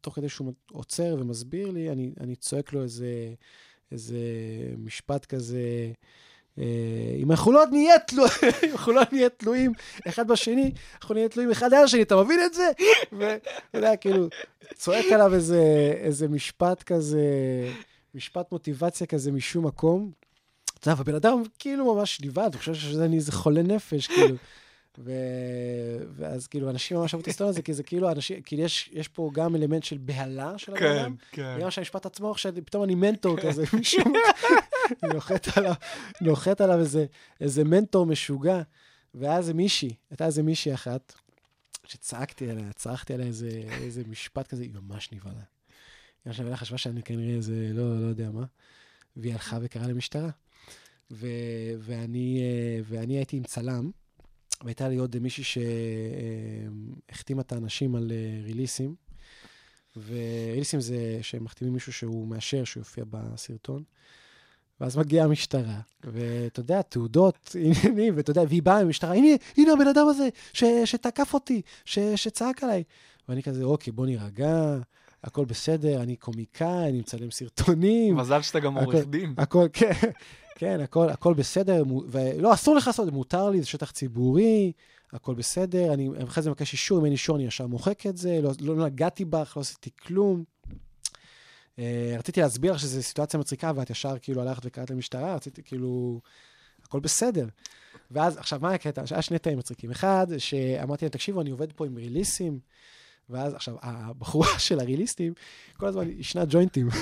S6: תוך כדי שהוא עוצר ומסביר לי, אני, אני צועק לו איזה, איזה משפט כזה, אם אנחנו לא נהיה תלויים, אם אנחנו לא נהיה תלויים אחד בשני, אנחנו נהיה תלויים אחד על השני, אתה מבין את זה? ואתה יודע, כאילו, צועק עליו איזה, איזה משפט כזה, משפט מוטיבציה כזה משום מקום. אתה יודע, והבן אדם כאילו ממש לבד, הוא חושב שאני איזה חולה נפש, כאילו. ו... ואז כאילו, אנשים ממש אהבו את הסטוריה הזה, כי זה כאילו, אנשים, כאילו, יש, יש פה גם אלמנט של בהלה של הבן
S4: כן,
S6: אדם.
S4: כן.
S6: גם שהמשפט עצמו עכשיו, פתאום אני מנטור כזה, מישהו נוחת עליו, נוחת עליו איזה, איזה מנטור משוגע. ואז זה מישהי, הייתה איזה מישהי אחת, שצעקתי עליה, צרחתי עליה איזה, איזה משפט כזה, היא ממש נבהלה. היא ממש נבהלה, חשבה שאני כנראה איזה, לא, לא יודע מה, והיא הלכה וקראה למשטרה. ו, ואני, אה, ואני הייתי עם צלם, והייתה לי עוד מישהי שהחתימה את האנשים על אה, ריליסים. וריליסים זה שמחתימים מישהו שהוא מאשר שהוא יופיע בסרטון. ואז מגיעה המשטרה, ואתה יודע, תעודות, עניינים, ואתה יודע, והיא באה עם המשטרה, הנה, הנה הבן אדם הזה ש, שתקף אותי, ש, שצעק עליי. ואני כזה, אוקיי, בוא נירגע, הכל בסדר, אני קומיקאי, אני מצלם סרטונים.
S4: מזל שאתה גם עורך דין.
S6: הכל, כן, כן, הכל, הכל בסדר, ולא, אסור לך לעשות, מותר לי, זה שטח ציבורי, הכל בסדר, אני אחרי זה מבקש אישור, אם אין אישור אני ישר מוחק את זה, לא, לא נגעתי בך, לא עשיתי כלום. Uh, רציתי להסביר לך שזו סיטואציה מצחיקה, ואת ישר כאילו הלכת וקראת למשטרה, רציתי כאילו, הכל בסדר. ואז, עכשיו, מה הקטע? היה שני תאים מצחיקים. אחד, שאמרתי להם, תקשיבו, אני עובד פה עם ריליסים, ואז, עכשיו, הבחורה של הריליסטים, כל הזמן ישנה ג'וינטים.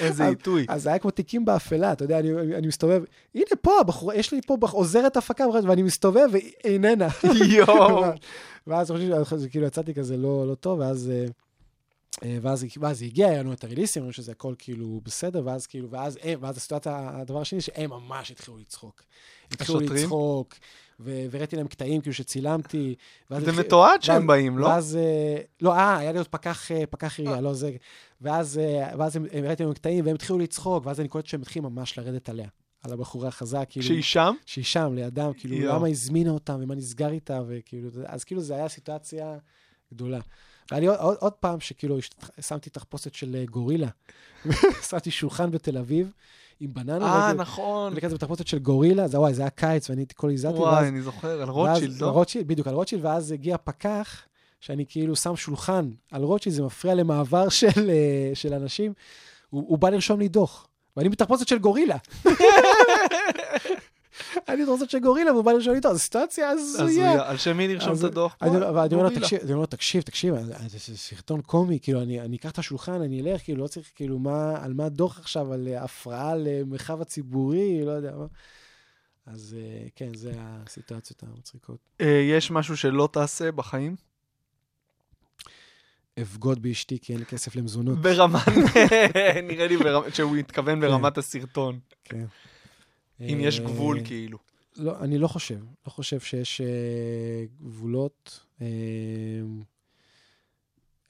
S4: איזה עיתוי.
S6: אז זה היה כמו תיקים באפלה, אתה יודע, אני, מסתובב, הנה פה, הבחורה, יש לי פה עוזרת הפקה, ואני מסתובב והיא איננה.
S4: יואו.
S6: ואז חושבים, כאילו יצאתי כזה לא, לא טוב, ואז, אה, אה, ואז, ואז היא הגיעה, היה לנו את הריליסים, אמרו שזה הכל כאילו בסדר, ואז כאילו, ואז הם, ואז הסיטואציה, הדבר השני, שהם ממש התחילו לצחוק. התחילו
S4: השוטרים?
S6: לצחוק, והראיתי להם קטעים כאילו שצילמתי.
S4: זה מתועד שהם באים, לא?
S6: ואז, אה, לא, אה, היה לי עוד פקח, אה, פקח עירייה, לא זה. ואז, אה, ואז הם, הראיתי להם קטעים, והם התחילו לצחוק, ואז אני קולט שהם התחילו ממש לרדת עליה, על הבחורה החזק, כאילו.
S4: כשהיא שם?
S6: שהיא שם, לידם, כאילו,
S4: יואו.
S6: למה הזמינה אותם, ומה נסגר איתה, וכאילו, אז כאילו, זו הייתה סיטואציה גדולה. והיה לי עוד, עוד, פעם שכאילו, שמתי תחפושת של אה, גורילה. שמתי שולחן בתל אביב, עם בננה,
S4: אה, נכון.
S6: וכזה בתחפושת של גורילה, זה וואי, זה היה קיץ, ואני כל הזעתי,
S4: וואי, אני זוכר, על רוטשילד,
S6: ואז,
S4: לא?
S6: רוטשילד, בדיוק, על רוטשילד, ואז הגיע פקח, שאני כאילו שם שולחן על רוטשילד, זה מפריע למעבר של, אה, של אנשים, הוא, הוא בא לרשום לי דוח, ואני בתחפושת של גורילה. אני בתחפושת של גורילה, והוא בא לרשום דוח, זו סיטואציה הזויה.
S4: על שם מי נרשום את הדוח?
S6: ואני אומר לו. תקשיב, תקשיב, זה סרטון קומי, כאילו, אני אקח את השולחן, אני אלך, כאילו, לא צריך, כאילו, מה, על מה הדוח עכשיו, על אה, הפרעה למרחב הציבורי, לא יודע מה. אז אה, כן, זה הסיטואציות המצחיקות.
S4: אה, יש משהו שלא תעשה בחיים?
S6: אבגוד באשתי כי אין לי כסף למזונות.
S4: ברמה, נראה לי שהוא התכוון ברמת הסרטון.
S6: כן.
S4: אם יש
S6: אה,
S4: גבול, כאילו.
S6: לא, אני לא חושב. לא חושב שיש אה, גבולות. אה,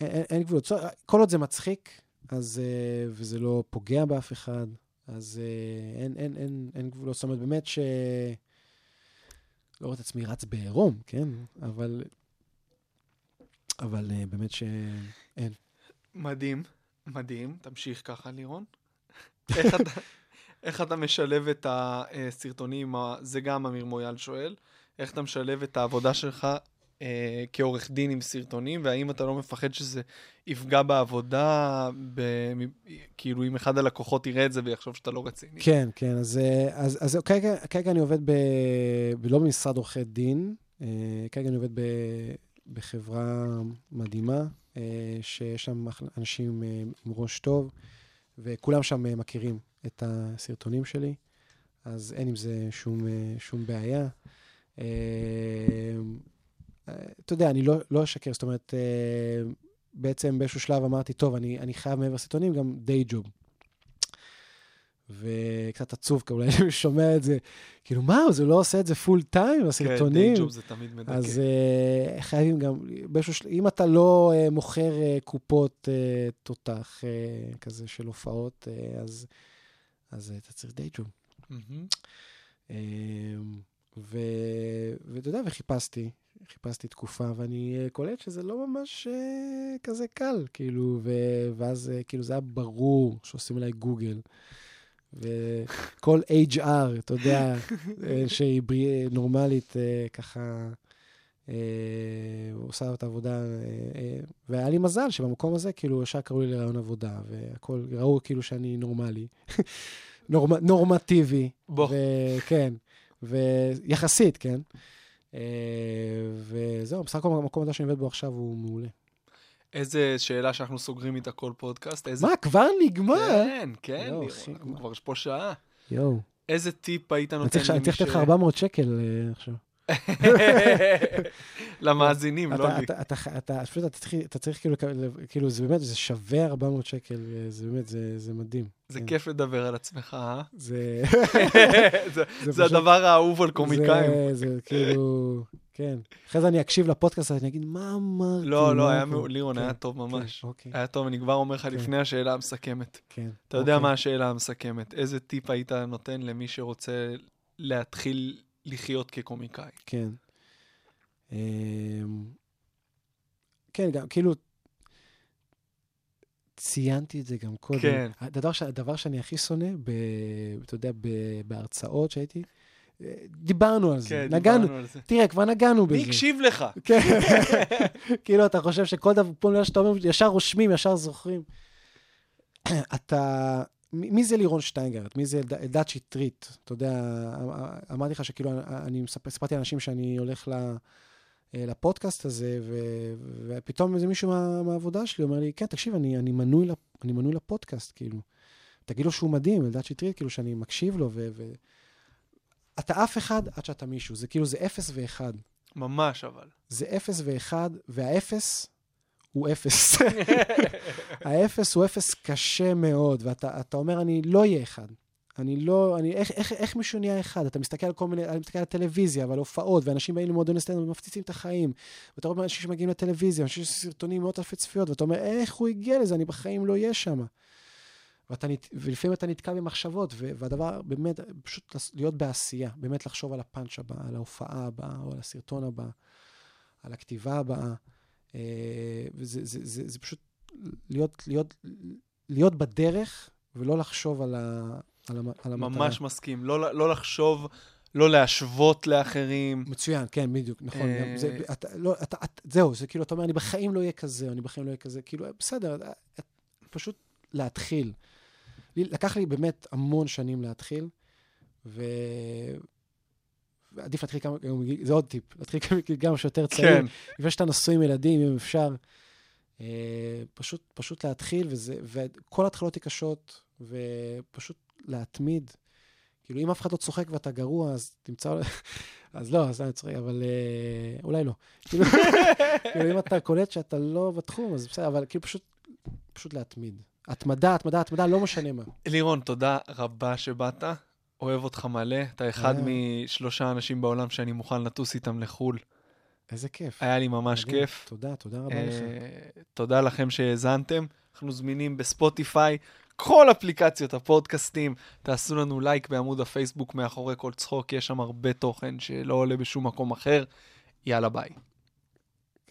S6: אין, אין- אין גבולות. כל עוד זה מצחיק, אז, אה, וזה לא פוגע באף אחד, אז אה, אין, אין, אין, אין גבולות. זאת אומרת, באמת ש... לא רואה את עצמי רץ בעירום, כן? אבל... אבל אה, באמת ש...
S4: מדהים, מדהים. תמשיך ככה, לירון. איך אתה- איך אתה משלב את הסרטונים, זה גם אמיר מויאל שואל, איך אתה משלב את העבודה שלך אה, כעורך דין עם סרטונים, והאם אתה לא מפחד שזה יפגע בעבודה, ב, כאילו אם אחד הלקוחות יראה את זה ויחשוב שאתה לא רציני.
S6: כן, כן, אז, אה, אז, אז כרגע, כרגע אני עובד ב, לא במשרד עורכי דין, אה, כרגע אני עובד ב, בחברה מדהימה, אה, שיש שם אנשים עם ראש טוב, וכולם שם מכירים את הסרטונים שלי, אז אין עם זה שום, אה, שום בעיה. אה, אה, אתה יודע, אני לא, לא אשקר, זאת אומרת, בעצם באיזשהו שלב אמרתי, טוב, אני, אני חייב מעבר לסרטונים גם די ג'וב. וקצת עצוב, כי אולי אני שומע את זה, כאילו, מה, הוא לא עושה את זה פול טיים,
S4: כן,
S6: הסרטונים?
S4: די ג'וב זה תמיד מדכא.
S6: אז uh, חייבים גם, באיזשהו של... אם אתה לא uh, מוכר uh, קופות uh, תותח uh, כזה של הופעות, uh, אז, אז אתה צריך די ג'וב. ואתה יודע, וחיפשתי, חיפשתי תקופה, ואני uh, קולט שזה לא ממש uh, כזה קל, כאילו. ואז uh, כאילו זה היה ברור שעושים עליי גוגל. וכל HR, אתה יודע, אה, שהיא נורמלית, אה, ככה, אה, עושה את העבודה. אה, אה, והיה לי מזל שבמקום הזה, כאילו, ישר קראו לי לרעיון עבודה, והכול, ראו כאילו שאני נורמלי. נורמ, נורמטיבי.
S4: בוא.
S6: וכן, ויחסית, כן. וזהו, בסך הכל המקום הזה שאני עובד בו עכשיו הוא מעולה.
S4: איזה שאלה שאנחנו סוגרים איתה כל פודקאסט. איזה...
S6: מה, כבר נגמר?
S4: כן, כן,
S6: אחי,
S4: אנחנו? כבר פה שעה.
S6: יואו.
S4: איזה טיפ היית
S6: אני
S4: נותן
S6: צריך אני
S4: למי
S6: צריך לתת לך 400 שקל עכשיו.
S4: למאזינים, לא לי.
S6: אתה- פשוט אתה צריך- אתה צריך כאילו, כאילו, זה באמת, זה שווה 400 שקל, זה באמת, זה זה מדהים.
S4: זה
S6: כן.
S4: כיף לדבר על עצמך, אה?
S6: זה...
S4: זה- הדבר האהוב על קומיקאים.
S6: זה- כאילו, כן. אחרי זה אני אקשיב לפודקאסט אני אגיד, מה אמרתי?
S4: לא, לא, היה
S6: פה?"
S4: מעולה, לירון,
S6: כן,
S4: היה טוב ממש.
S6: כן, אוקיי,
S4: היה טוב, אני כבר אומר לך
S6: כן.
S4: לפני השאלה המסכמת.
S6: כן.
S4: אתה יודע
S6: אוקיי.
S4: מה השאלה המסכמת. איזה טיפ היית נותן למי שרוצה להתחיל לחיות כקומיקאי?
S6: כן. אמ, כן, גם, כאילו, ציינתי את זה גם קודם.
S4: כן.
S6: הדבר, ש... הדבר שאני הכי שונא, ב... אתה יודע, ב... בהרצאות שהייתי, אה, דיברנו על זה,
S4: כן,
S6: נגענו.
S4: דיברנו על זה.
S6: תראה, כבר נגענו בזה.
S4: מי הקשיב לך?
S6: כן. כאילו, אתה חושב שכל דבר, שאתה אומר, ישר רושמים, ישר זוכרים. אתה... מי זה לירון שטיינגרט? מי זה אלד- אלדד שטרית? אתה יודע, אמרתי לך שכאילו, אני מספר, סיפרתי לאנשים שאני הולך ל... אה, לפודקאסט הזה, ו... ופתאום איזה מישהו מה... מהעבודה שלי אומר לי, כן, תקשיב, אני, אני, מנוי, לפ... אני מנוי לפודקאסט, כאילו. תגיד לו שהוא מדהים, אלדד שטרית, כאילו, שאני מקשיב לו, ו... ו... אתה אף אחד עד שאתה מישהו, זה כאילו, זה אפס ואחד.
S4: ממש אבל.
S6: זה אפס ואחד, והאפס הוא אפס. האפס הוא אפס קשה מאוד, ואתה אתה אומר, אני לא אהיה אחד. אני לא, אני, איך, איך, איך מישהו נהיה אחד? אתה מסתכל על כל מיני, אני מסתכל על טלוויזיה ועל הופעות, ואנשים באים למועדוני סטנדאפ ומפציצים את החיים. ואתה רואה אנשים שמגיעים לטלוויזיה, אנשים שעושים סרטונים מאות אלפי צפיות, ואתה אומר, איך הוא הגיע לזה? אני בחיים לא אהיה שם. ולפעמים אתה נתקע במחשבות, והדבר באמת, פשוט להיות בעשייה, באמת לחשוב על הפאנץ' הבא, על ההופעה הבאה, או על הסרטון הבא, על הכתיבה הבאה. אה, וזה זה, זה, זה פשוט להיות, להיות, להיות בדרך, ולא לחשוב על, ה, על, המ, על המטרה.
S4: ממש מסכים. לא, לא לחשוב, לא להשוות לאחרים.
S6: מצוין, כן, בדיוק, נכון.
S4: אה,
S6: גם זה, אתה, לא, אתה, אתה, זהו, זה כאילו, אתה אומר, אני בחיים לא אהיה כזה, אני בחיים לא אהיה כזה. כאילו, בסדר, אה, אה, פשוט להתחיל. לקח לי באמת המון שנים להתחיל, ו... ועדיף להתחיל כמה, זה עוד טיפ, להתחיל כמה- שיותר צעיר.
S4: כן.
S6: לפני שאתה נשוי עם ילדים, אם אפשר. אה, פשוט, פשוט להתחיל, וזה, וכל ההתחלות היא קשות, ופשוט להתמיד. כאילו, אם אף אחד לא צוחק ואתה גרוע, אז תמצא... אז לא, אז אני צוחק, אבל אה, אולי לא. כאילו, כאילו, אם אתה קולט שאתה לא בתחום, אז בסדר, אבל כאילו פשוט, פשוט להתמיד. התמדה, התמדה, התמדה, לא משנה מה.
S4: לירון, תודה רבה שבאת. אוהב אותך מלא. אתה אחד
S6: אה.
S4: משלושה אנשים בעולם שאני מוכן לטוס איתם לחו"ל.
S6: איזה כיף.
S4: היה לי ממש
S6: מדהים.
S4: כיף.
S6: תודה, תודה רבה לך.
S4: אה, תודה לכם שהאזנתם. אנחנו זמינים בספוטיפיי, כל אפליקציות הפודקאסטים. תעשו לנו לייק בעמוד הפייסבוק מאחורי כל צחוק, יש שם הרבה תוכן שלא עולה בשום מקום אחר. יאללה ביי.